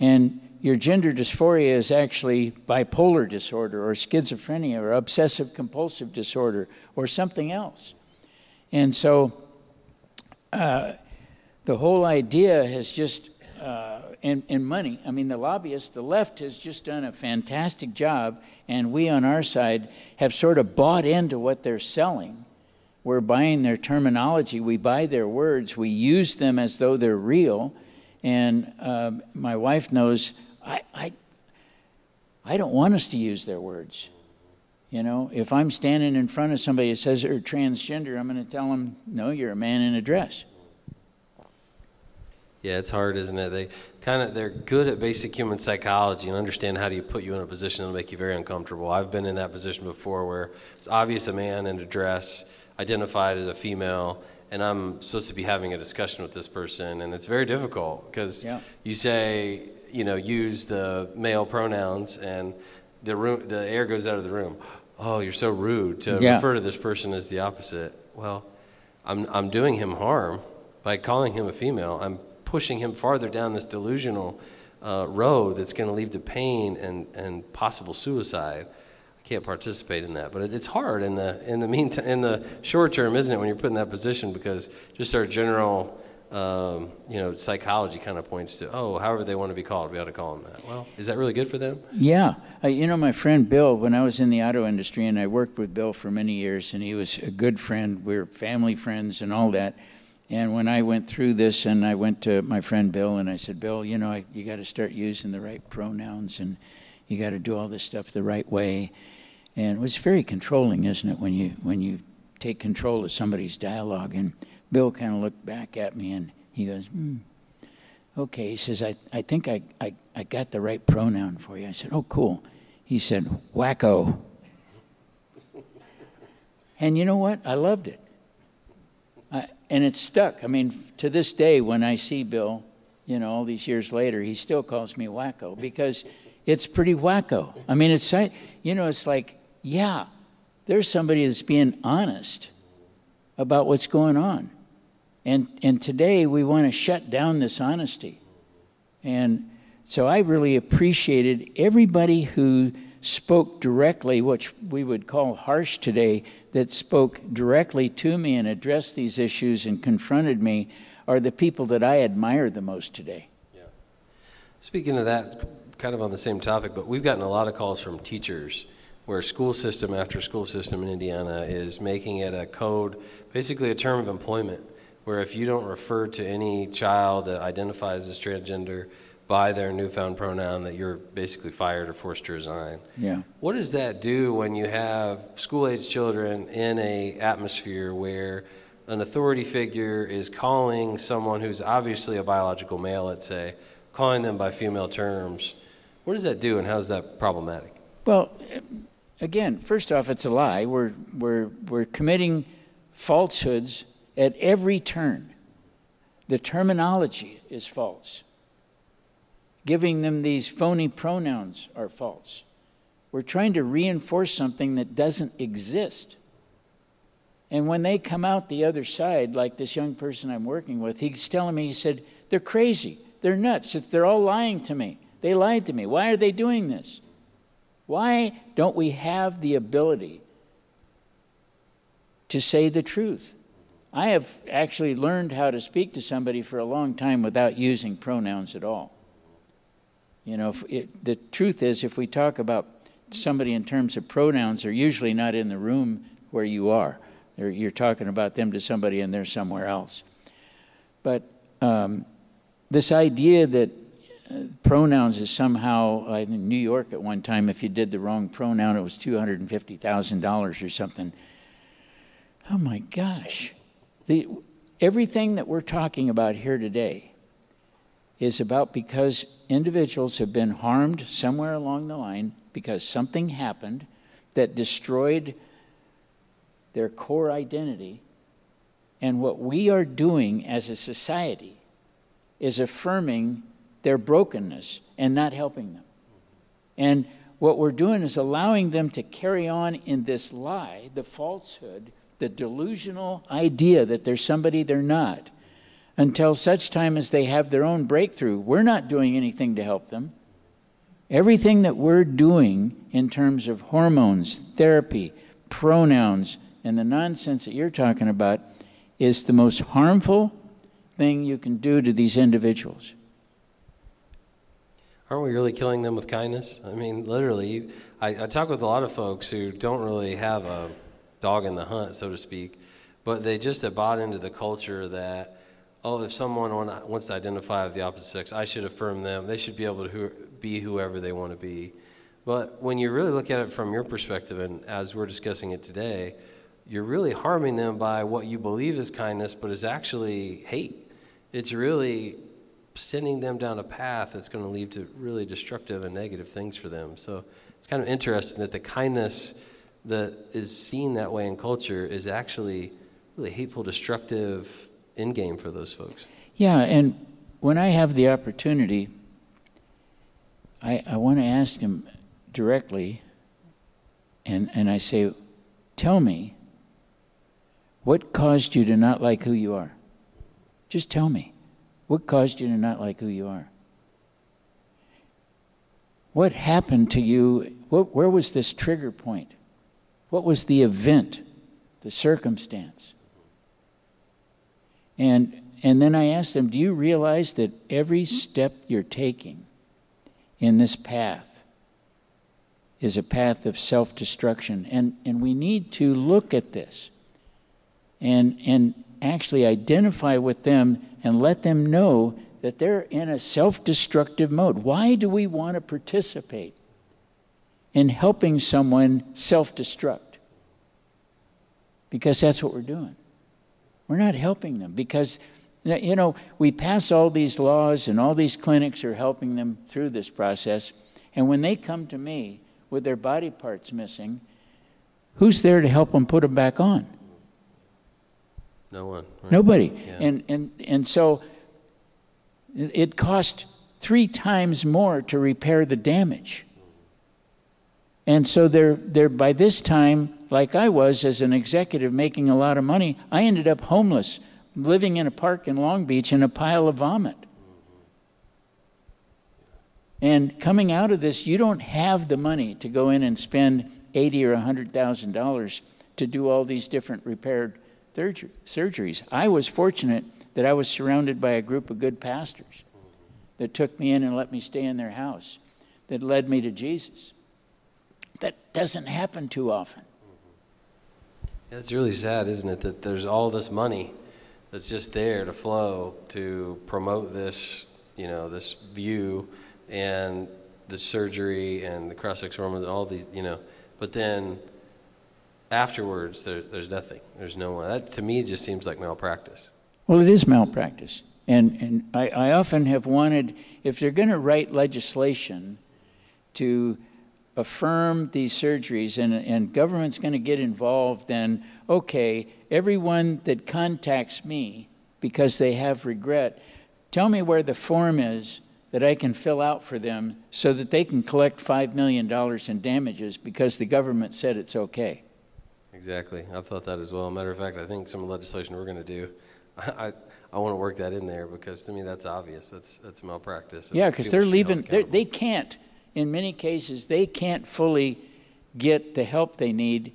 D: And your gender dysphoria is actually bipolar disorder or schizophrenia or obsessive compulsive disorder or something else. And so uh, the whole idea has just, uh, and, and money, I mean, the lobbyists, the left has just done a fantastic job, and we on our side have sort of bought into what they're selling. We're buying their terminology, we buy their words, we use them as though they're real. And um, my wife knows I, I, I don't want us to use their words. You know, if I'm standing in front of somebody that says they're transgender, I'm going to tell them, no, you're a man in a dress.
B: Yeah, it's hard, isn't it? They kind of they're good at basic human psychology and understand how do you put you in a position that'll make you very uncomfortable. I've been in that position before where it's obvious a man in a dress, identified as a female, and I'm supposed to be having a discussion with this person, and it's very difficult because
D: Yeah.
B: you say, you know, use the male pronouns, and the room, the air goes out of the room. Oh, you're so rude to
D: Yeah.
B: refer to this person as the opposite. Well, I'm I'm doing him harm by calling him a female. I'm pushing him farther down this delusional uh, road that's going to lead to pain and, and possible suicide. Can't participate in that, but it's hard in the in the meantime in the short term, isn't it? When you're put in that position, because just our general um, you know psychology kind of points to oh, however they want to be called, we ought to call them that. Well, is that really good for them?
D: Yeah. Uh, you know, my friend Bill, when I was in the auto industry, and I worked with Bill for many years, and he was a good friend. We were family friends and all that. And when I went through this, and I went to my friend Bill, and I said, Bill, you know, I, you got to start using the right pronouns, and you got to do all this stuff the right way. And it was very controlling, isn't it, when you when you take control of somebody's dialogue? And Bill kind of looked back at me, and he goes, hmm. Okay, he says, I, I think I, I, I got the right pronoun for you. I said, Oh, cool. He said, Wacko. And you know what? I loved it. I, and it stuck. I mean, to this day, when I see Bill, you know, all these years later, he still calls me Wacko because it's pretty wacko. I mean, it's, you know, it's like, yeah, there's somebody that's being honest about what's going on. And, and today we want to shut down this honesty. And so I really appreciated everybody who spoke directly, which we would call harsh today, that spoke directly to me and addressed these issues and confronted me are the people that I admire the most today. Yeah.
B: Speaking of that, kind of on the same topic, but we've gotten a lot of calls from teachers where school system after school system in Indiana is making it a code, basically a term of employment, where if you don't refer to any child that identifies as transgender by their newfound pronoun, that you're basically fired or forced to resign.
D: Yeah.
B: What does that do when you have school-age children in a atmosphere where an authority figure is calling someone who's obviously a biological male, let's say, calling them by female terms? What does that do, and how is that problematic?
D: Well, again, first off, it's a lie. We're, we're, we're committing falsehoods at every turn. The terminology is false. Giving them these phony pronouns are false. We're trying to reinforce something that doesn't exist. And when they come out the other side, like this young person I'm working with, he's telling me, he said, they're crazy. They're nuts. They're all lying to me. They lied to me. Why are they doing this? Why don't we have the ability to say the truth? I have actually learned how to speak to somebody for a long time without using pronouns at all. You know, it, the truth is, if we talk about somebody in terms of pronouns, they're usually not in the room where you are. They're, you're talking about them to somebody and they're somewhere else. But um, this idea that pronouns is somehow in New York at one time. If you did the wrong pronoun, it was two hundred and fifty thousand dollars or something. Oh my gosh, the everything that we're talking about here today is about because individuals have been harmed somewhere along the line because something happened that destroyed their core identity. And what we are doing as a society is affirming their brokenness and not helping them. And what we're doing is allowing them to carry on in this lie, the falsehood, the delusional idea that there's somebody they're not, until such time as they have their own breakthrough. We're not doing anything to help them. Everything that we're doing in terms of hormones, therapy, pronouns, and the nonsense that you're talking about is the most harmful thing you can do to these individuals
B: aren't we really killing them with kindness? I mean, literally, I, I talk with a lot of folks who don't really have a dog in the hunt, so to speak, but they just have bought into the culture that, oh, if someone wants to identify with the opposite sex, I should affirm them. They should be able to be whoever they want to be. But when you really look at it from your perspective, and as we're discussing it today, you're really harming them by what you believe is kindness, but is actually hate. It's really sending them down a path that's going to lead to really destructive and negative things for them. So it's kind of interesting that the kindness that is seen that way in culture is actually really hateful, destructive end game for those folks.
D: Yeah, and when I have the opportunity, I, I want to ask him directly, and, and I say, Tell me, what caused you to not like who you are? Just tell me. What caused you to not like who you are? What happened to you? What, where was this trigger point? What was the event, the circumstance? And, and then I asked them, Do you realize that every step you're taking in this path is a path of self destruction? And, and we need to look at this and, and actually identify with them and let them know that they're in a self destructive mode. Why do we want to participate in helping someone self destruct? Because that's what we're doing. We're not helping them because, you know, we pass all these laws and all these clinics are helping them through this process. And when they come to me with their body parts missing, who's there to help them put them back on?
B: No one.
D: Right? Nobody. Yeah. And, and, and so it cost three times more to repair the damage. And so they're, they're by this time, like I was as an executive making a lot of money, I ended up homeless, living in a park in Long Beach in a pile of vomit. And coming out of this, you don't have the money to go in and spend eighty or hundred thousand dollars to do all these different repaired surgeries. I was fortunate that I was surrounded by a group of good pastors that took me in and let me stay in their house, that led me to Jesus. That doesn't happen too often.
B: Yeah, it's really sad, isn't it, that there's all this money that's just there to flow to promote this, you know, this view and the surgery and the cross-section and all these, you know, but then afterwards there, there's nothing. There's no one. That to me just seems like malpractice.
D: Well, it is malpractice. And, and I, I often have wanted, if they're going to write legislation to affirm these surgeries and, and government's going to get involved, then okay, everyone that contacts me because they have regret, tell me where the form is that I can fill out for them so that they can collect $5 million in damages because the government said it's okay.
B: Exactly. I've thought that as well. Matter of fact, I think some legislation we're going to do, I, I, I want to work that in there because to me that's obvious. That's that's malpractice.
D: Yeah, because they're leaving. They're, they can't. In many cases, they can't fully get the help they need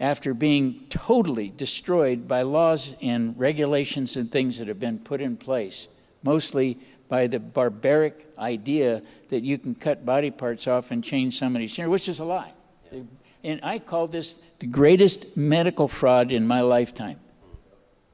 D: after being totally destroyed by laws and regulations and things that have been put in place, mostly by the barbaric idea that you can cut body parts off and change somebody's gender, which is a lie. And I call this the greatest medical fraud in my lifetime.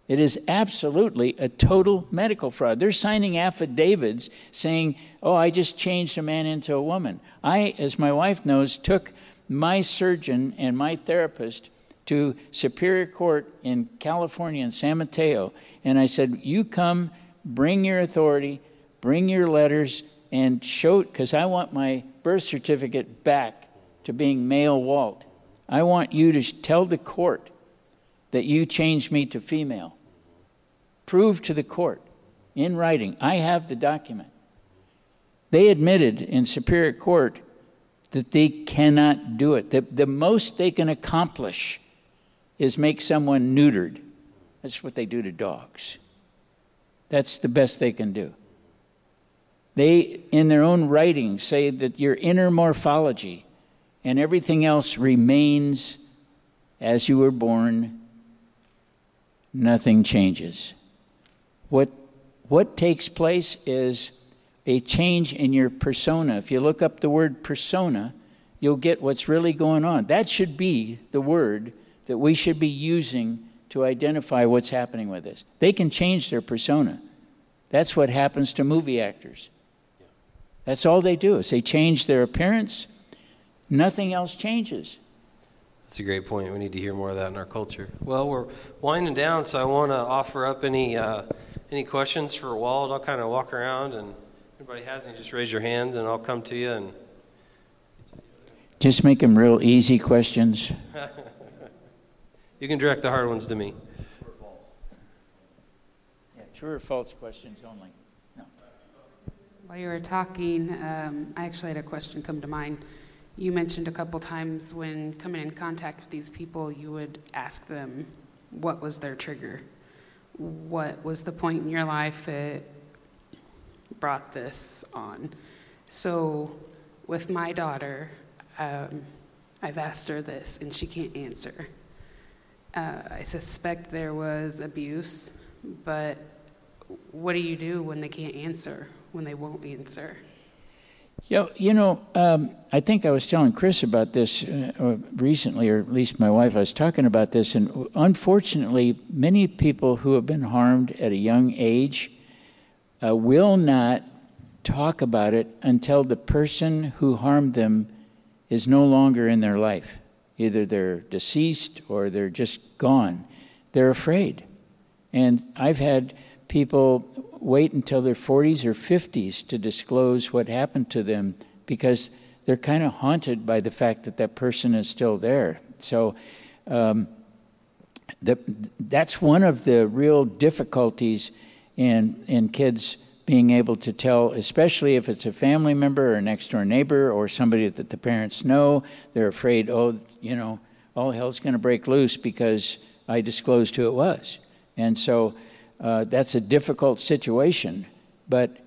D: It is absolutely a total medical fraud. They're signing affidavits saying, oh, I just changed a man into a woman. I, as my wife knows, took my surgeon and my therapist to Superior Court in California in San Mateo, and I said, You come, bring your authority, bring your letters, and show because I want my birth certificate back to being male Walt. I want you to tell the court that you changed me to female. Prove to the court in writing. I have the document. They admitted in Superior Court that they cannot do it. The, the most they can accomplish is make someone neutered. That's what they do to dogs. That's the best they can do. They, in their own writing, say that your inner morphology and everything else remains as you were born. Nothing changes. What, what takes place is a change in your persona. If you look up the word persona, you'll get what's really going on. That should be the word that we should be using to identify what's happening with this. They can change their persona. That's what happens to movie actors. That's all they do is they change their appearance. Nothing else changes.
B: That's a great point. We need to hear more of that in our culture. Well, we're winding down, so I want to offer up any uh, any questions for Walt. I'll kind of walk around, and if anybody has any, just raise your hand, and I'll come to you. And
D: just make them real easy questions.
B: you can direct the hard ones to me.
D: Yeah, true or false questions only.
E: While you were talking, um, I actually had a question come to mind. You mentioned a couple times when coming in contact with these people, you would ask them what was their trigger. What was the point in your life that brought this on? So, with my daughter, um, I've asked her this and she can't answer. Uh, I suspect there was abuse, but what do you do when they can't answer? when they won't answer.
D: Yeah, you know, um, I think I was telling Chris about this uh, recently, or at least my wife. I was talking about this, and unfortunately, many people who have been harmed at a young age uh, will not talk about it until the person who harmed them is no longer in their life. Either they're deceased or they're just gone. They're afraid. And I've had people wait until their 40s or 50s to disclose what happened to them because they're kind of haunted by the fact that that person is still there. So um, the, that's one of the real difficulties in, in kids being able to tell, especially if it's a family member or a next door neighbor or somebody that the parents know. They're afraid, oh, you know, all hell's going to break loose because I disclosed who it was. And so uh, that's a difficult situation. But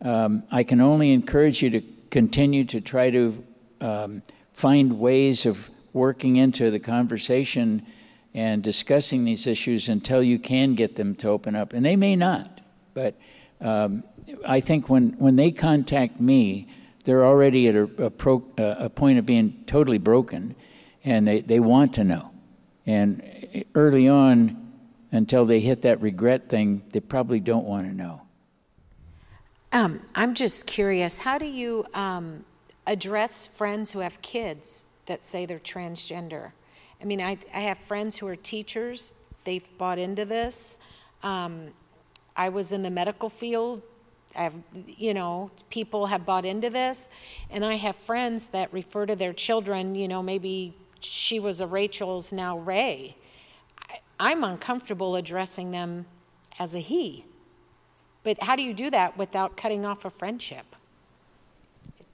D: um, I can only encourage you to continue to try to um, find ways of working into the conversation and discussing these issues until you can get them to open up. And they may not, but um, I think when, when they contact me, they're already at a, a, pro, a, point of being totally broken and they, they want to know. And early on, until they hit that regret thing, they probably don't want to know.
F: Um, I'm just curious how do you um, address friends who have kids that say they're transgender? I mean, I, I have friends who are teachers, they've bought into this. Um, I was in the medical field. I have, you know, people have bought into this. And I have friends that refer to their children, you know, maybe she was a Rachel's, now Ray. I'm uncomfortable addressing them as a he. But how do you do that without cutting off a friendship?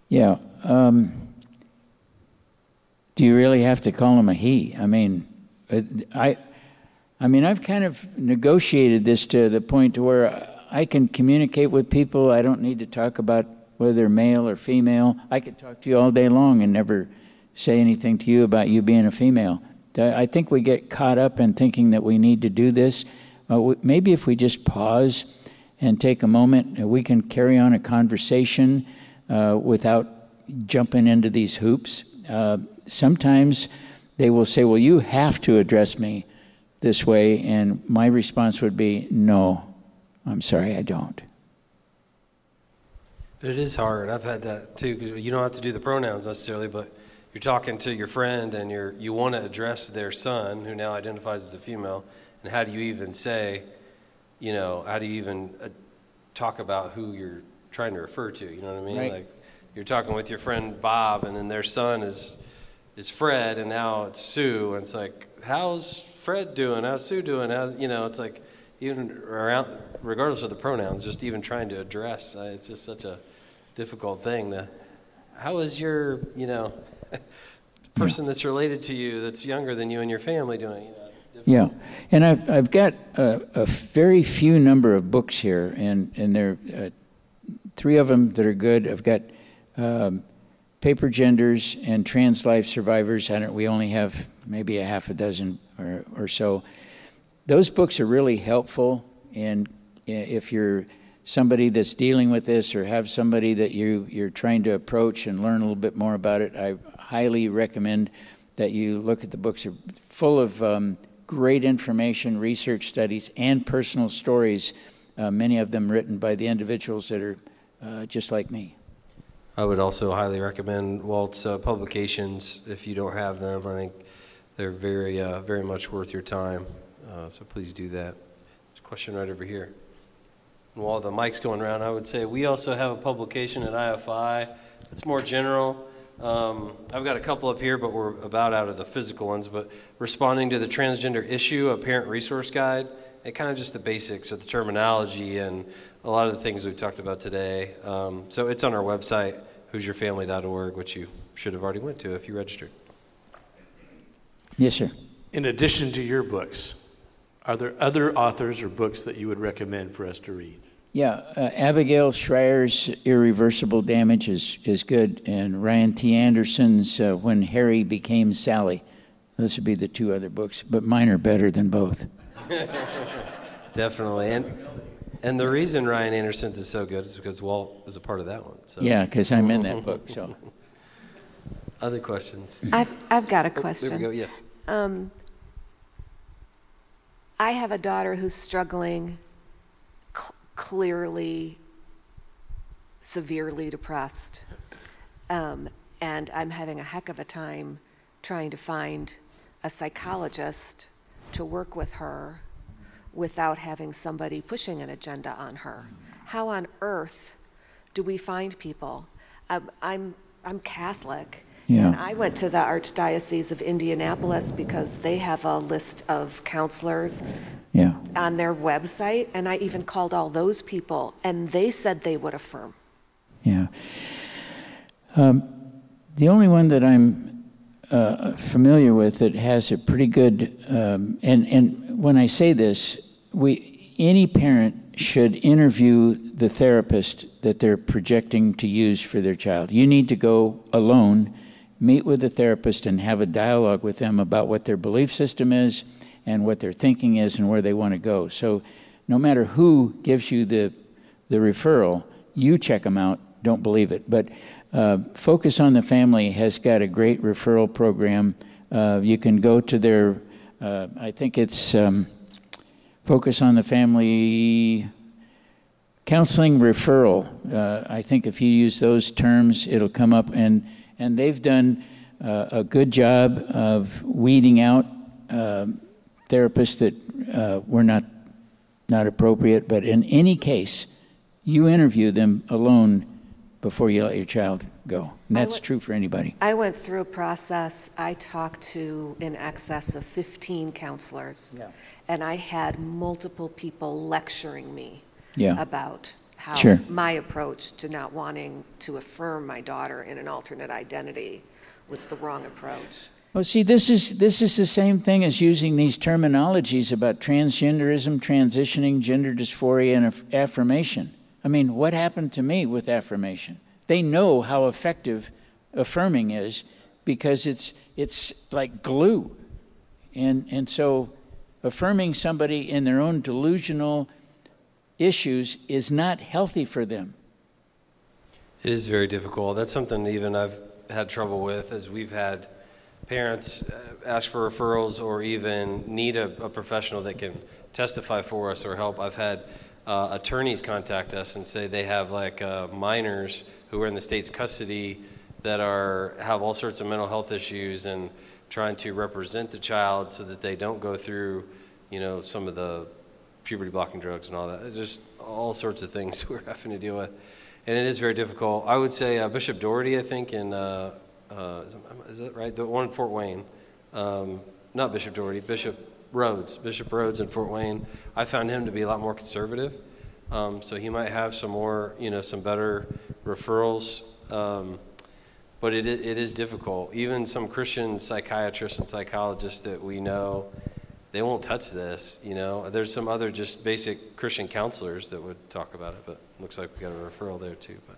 D: Yeah. Um, do you really have to call him a he? I mean, I, I mean, I've kind of negotiated this to the point to where I can communicate with people. I don't need to talk about whether they're male or female. I could talk to you all day long and never say anything to you about you being a female. I think we get caught up in thinking that we need to do this. Uh, maybe if we just pause and take a moment, uh, we can carry on a conversation uh, without jumping into these hoops. Uh, sometimes they will say, Well, you have to address me this way. And my response would be, No, I'm sorry, I don't.
B: It is hard. I've had that too, because you don't have to do the pronouns necessarily, but you're talking to your friend and you're, you want to address their son, who now identifies as a female, and how do you even say, you know, how do you even uh, talk about who you're trying to refer to? You know what I mean?
D: Right.
B: Like you're talking with your friend Bob, and then their son is is Fred, and now it's Sue, and it's like, how's Fred doing? How's Sue doing? How, you know, it's like even around, regardless of the pronouns, just even trying to address, uh, it's just such a difficult thing. To, how is your, you know, person that's related to you, that's younger than you and your family, doing? You know,
D: yeah, and I've I've got a, a, very few number of books here, and and there are uh, three of them that are good. I've got. Um, paper genders and trans life survivors. I don't, we only have maybe a half a dozen or, or so. Those books are really helpful, and if you're somebody that's dealing with this or have somebody that you, you're trying to approach and learn a little bit more about it, I highly recommend that you look at the books. They're full of um, great information, research studies, and personal stories, uh, many of them written by the individuals that are uh, just like me.
B: I would also highly recommend Walt's uh, publications if you don't have them. I think they're very, uh, very much worth your time. Uh, so please do that. There's a question right over here. And while the mic's going around, I would say we also have a publication at IFI. It's more general. Um, I've got a couple up here, but we're about out of the physical ones. But responding to the transgender issue, a parent resource guide, and kind of just the basics of the terminology and a lot of the things we've talked about today. Um, so it's on our website hoosierfamily.org, which you should have already went to if you registered.
D: Yes, sir.
G: In addition to your books, are there other authors or books that you would recommend for us to read?
D: Yeah, uh, Abigail Shrier's Irreversible Damage is, is good, and Ryan T. Anderson's uh, When Harry Became Sally. Those would be the two other books, but mine are better than both.
B: Definitely. And and the reason Ryan Anderson's is so good is because Walt was a part of that one. So.
D: Yeah, because I'm in that book. So.
B: Other questions?
H: I've I've got a question.
B: Oh, there we go. Yes.
H: Um, I have a daughter who's struggling, cl- clearly, severely depressed, um, and I'm having a heck of a time trying to find a psychologist to work with her without having somebody pushing an agenda on her. How on earth do we find people? I'm, I'm, I'm Catholic.
D: Yeah.
H: And I went to the Archdiocese of Indianapolis because they have a list of counselors
D: yeah.
H: On their website, and I even called all those people, and they said they would affirm.
D: Yeah. Um, the only one that I'm uh, familiar with that has a pretty good, um, and, and when I say this, we, any parent should interview the therapist that they're projecting to use for their child. You need to go alone, meet with the therapist, and have a dialogue with them about what their belief system is and what their thinking is and where they want to go. So, no matter who gives you the, the referral, you check them out. Don't believe it. But uh, Focus on the Family has got a great referral program. Uh, you can go to their, uh, I think it's um, Focus on the Family counseling referral. Uh, I think if you use those terms, it'll come up. And, and they've done uh, a good job of weeding out um, therapists that uh, were not, not appropriate. But in any case, you interview them alone before you let your child go. And that's
H: went-
D: true for anybody.
H: I went through a process, I talked to in excess of 15 counselors.
D: Yeah.
H: And I had multiple people lecturing me
D: Yeah.
H: about how
D: Sure.
H: my approach to not wanting to affirm my daughter in an alternate identity was the wrong approach.
D: Well, see, this is this is the same thing as using these terminologies about transgenderism, transitioning, gender dysphoria, and aff- affirmation. I mean, what happened to me with affirmation? They know how effective affirming is because it's it's like glue, and and so affirming somebody in their own delusional issues is not healthy for them.
B: It is very difficult. That's something even I've had trouble with, as we've had parents uh, ask for referrals or even need a, a professional that can testify for us or help. I've had uh, attorneys contact us and say they have like uh, minors who are in the state's custody that are have all sorts of mental health issues and trying to represent the child so that they don't go through, you know, some of the puberty blocking drugs and all that. Just all sorts of things we're having to deal with, and it is very difficult. I would say uh, Bishop Doherty, I think, in uh, uh, is, that- right? The one in Fort Wayne, um, not Bishop Doherty, Bishop Rhoades, Bishop Rhoades in Fort Wayne. I found him to be a lot more conservative, um, so he might have some more, you know, some better referrals. Um, but it, it is difficult. Even some Christian psychiatrists and psychologists that we know, they won't touch this. You know, there's some other just basic Christian counselors that would talk about it, but looks like we got a referral there too. But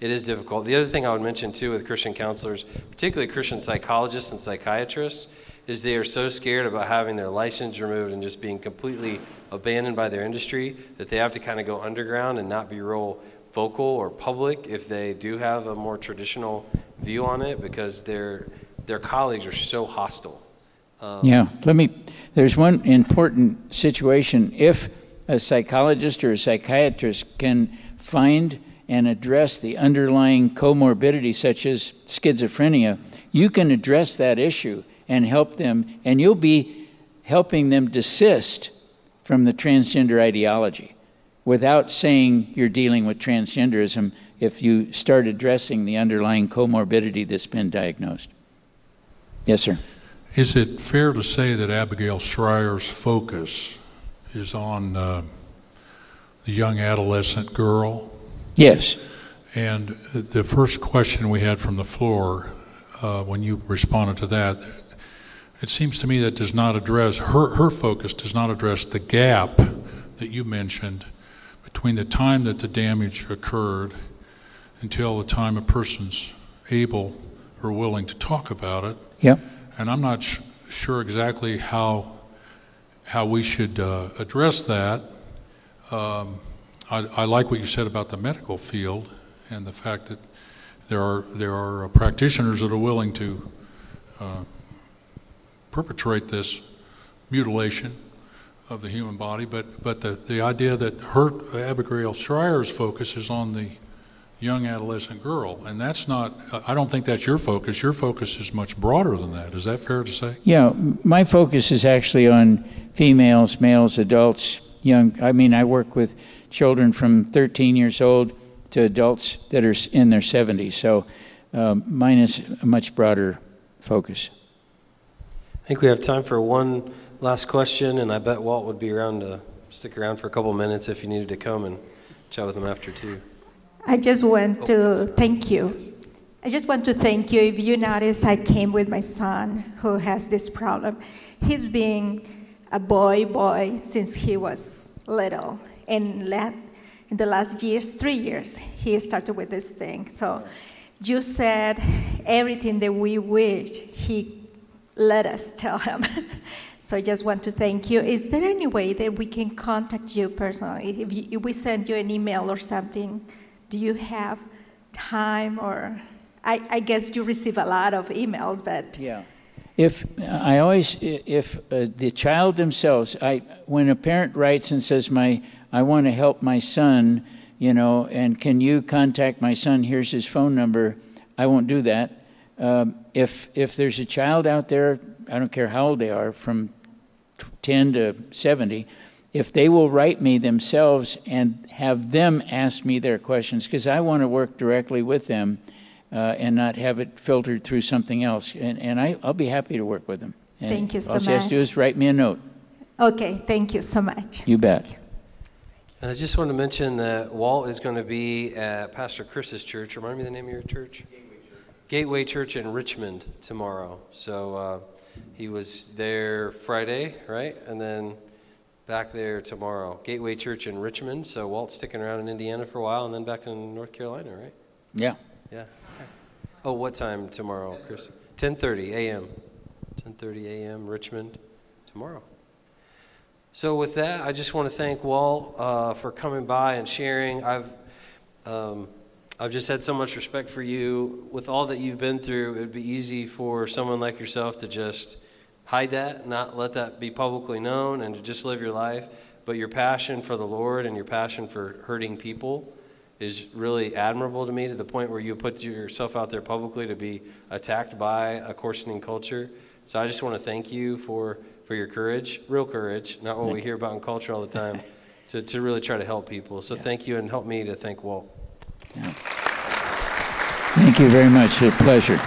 B: it is difficult. The other thing I would mention too with Christian counselors, particularly Christian psychologists and psychiatrists, is they are so scared about having their license removed and just being completely abandoned by their industry that they have to kind of go underground and not be real vocal or public if they do have a more traditional view on it because their their colleagues are so hostile. Um,
D: Yeah, let me. There's one important situation. If a psychologist or a psychiatrist can find and address the underlying comorbidity, such as schizophrenia, you can address that issue and help them, and you'll be helping them desist from the transgender ideology without saying you're dealing with transgenderism if you start addressing the underlying comorbidity that's been diagnosed. Yes, sir.
I: Is it fair to say that Abigail Shrier's focus is on uh, the young adolescent girl?
D: Yes.
I: And the first question we had from the floor, uh, when you responded to that, it seems to me that does not address, her, her focus does not address the gap that you mentioned between the time that the damage occurred until the time a person's able or willing to talk about it.
D: Yep.
I: And I'm not sh- sure exactly how, how we should uh, address that. Um, I, like what you said about the medical field and the fact that there are, there are practitioners that are willing to uh, perpetrate this mutilation of the human body, but, but the, the idea that her, Abigail Shrier's focus is on the young adolescent girl, and that's not, I don't think that's your focus. Your focus is much broader than that. Is that fair to say?
D: Yeah, my focus is actually on females, males, adults, young. I mean, I work with children from 13 years old to adults that are in their 70s. So um, mine is a much broader focus.
B: I think we have time for one last question, and I bet Walt would be around to stick around for a couple minutes if you needed to come and chat with him after too.
J: I just want to thank you. I just want to thank you. If you notice, I came with my son who has this problem. He's been a boy, boy since he was little, let, in the last years, three years, he started with this thing. So you said everything that we wish he let us tell him. so I just want to thank you. Is there any way that we can contact you personally? If, you, if we send you an email or something, do you have time or? I, I guess you receive a lot of emails, but
D: yeah. If I always, if uh, the child themselves, I when a parent writes and says, "My, I want to help my son," you know, and can you contact my son? Here's his phone number. I won't do that. Um, if if there's a child out there, I don't care how old they are, from 10 to 70, if they will write me themselves and have them ask me their questions, because I want to work directly with them uh, and not have it filtered through something else. And, and I, I'll be happy to work with them. And
J: Thank you so
D: all
J: much.
D: All has to do is write me a note.
J: Okay, thank you so much.
D: You bet.
B: And I just want to mention that Walt is going to be at Pastor Chris's church. Remind me the name of your church? Gateway Church, Gateway church in Richmond tomorrow. So uh, he was there Friday, right? And then back there tomorrow. Gateway Church in Richmond. So Walt's sticking around in Indiana for a while and then back to North Carolina, right?
D: Yeah.
B: Yeah. Oh, what time tomorrow, Chris? 10:30 a.m. 10:30 a.m. Richmond tomorrow. So with that, I just want to thank Walt uh, for coming by and sharing. I've um, I've just had so much respect for you. With all that you've been through, it would be easy for someone like yourself to just hide that, not let that be publicly known, and to just live your life. But your passion for the Lord and your passion for hurting people is really admirable to me to the point where you put yourself out there publicly to be attacked by a coarsening culture. So I just want to thank you for, for your courage, real courage, not what we hear about in culture all the time, to, to really try to help people. So thank you and help me to thank Walt.
D: Yeah. Thank you very much. A pleasure.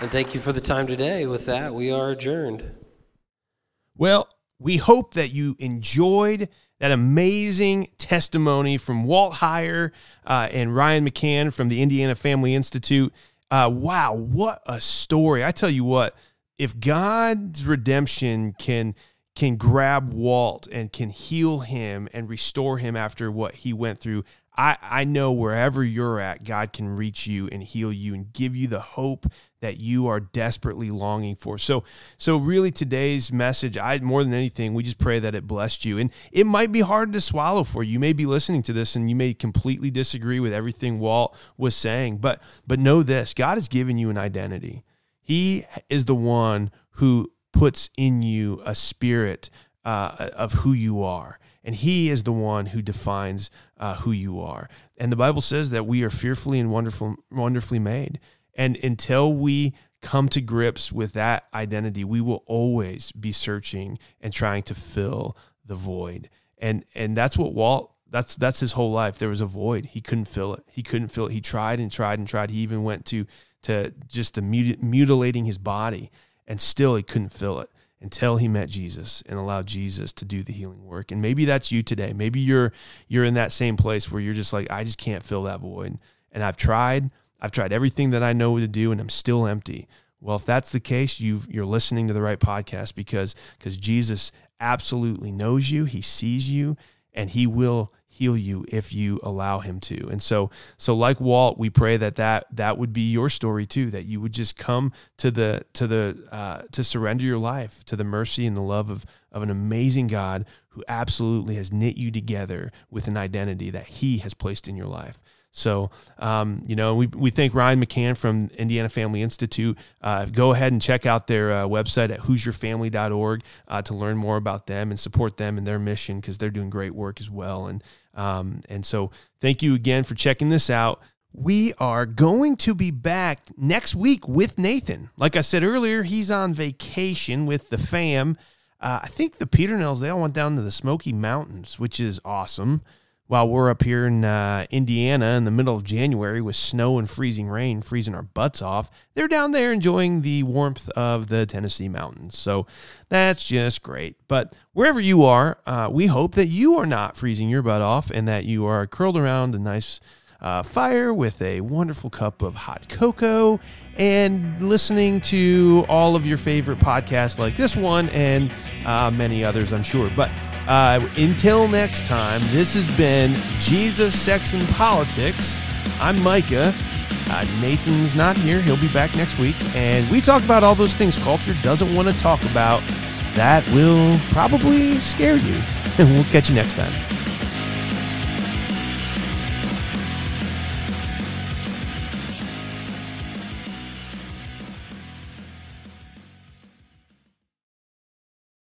B: And thank you for the time today. With that, we are adjourned.
C: Well, we hope that you enjoyed that amazing testimony from Walt Heyer uh, and Ryan McCann from the Indiana Family Institute. Uh, wow, what a story! I tell you what, if God's redemption can can grab Walt and can heal him and restore him after what he went through, I, I know wherever you're at, God can reach you and heal you and give you the hope that you are desperately longing for. So, so really today's message, I more than anything, we just pray that it blessed you. And it might be hard to swallow for you. You may be listening to this and you may completely disagree with everything Walt was saying, but but know this, God has given you an identity. He is the one who puts in you a spirit uh, of who you are and he is the one who defines uh, who you are. And the Bible says that we are fearfully and wonderful, wonderfully made. And until we come to grips with that identity, we will always be searching and trying to fill the void. And and that's what Walt that's that's his whole life. There was a void. He couldn't fill it. He couldn't fill it. He tried and tried and tried. He even went to to just the mutilating his body, and still he couldn't fill it until he met Jesus and allowed Jesus to do the healing work. And maybe that's you today. Maybe you're you're in that same place where you're just like I just can't fill that void. And I've tried. I've tried everything that I know to do and I'm still empty. Well, if that's the case, you you're listening to the right podcast because because Jesus absolutely knows you, he sees you, and he will heal you if you allow him to. And so so like Walt, we pray that that that would be your story too, that you would just come to the to the uh, to surrender your life to the mercy and the love of of an amazing God who absolutely has knit you together with an identity that he has placed in your life. So, um, you know, we, we thank Ryan McCann from Indiana Family Institute. Uh, go ahead and check out their uh, website at hoosierfamily.org uh, to learn more about them and support them in their mission because they're doing great work as well. And, um, and so, thank you again for checking this out. We are going to be back next week with Nathan. Like I said earlier, he's on vacation with the fam. Uh, I think the Peternells, they all went down to the Smoky Mountains, which is awesome while we're up here in uh, Indiana in the middle of January with snow and freezing rain, freezing our butts off, they're down there enjoying the warmth of the Tennessee mountains. So that's just great. But wherever you are, uh, we hope that you are not freezing your butt off and that you are curled around a nice uh, fire with a wonderful cup of hot cocoa and listening to all of your favorite podcasts like this one and uh, many others, I'm sure. But Uh, until next time, this has been Jesus, Sex, and Politics. I'm Micah. Uh, Nathan's not here. He'll be back next week. And we talk about all those things culture doesn't want to talk about. That will probably scare you. And we'll catch you next time.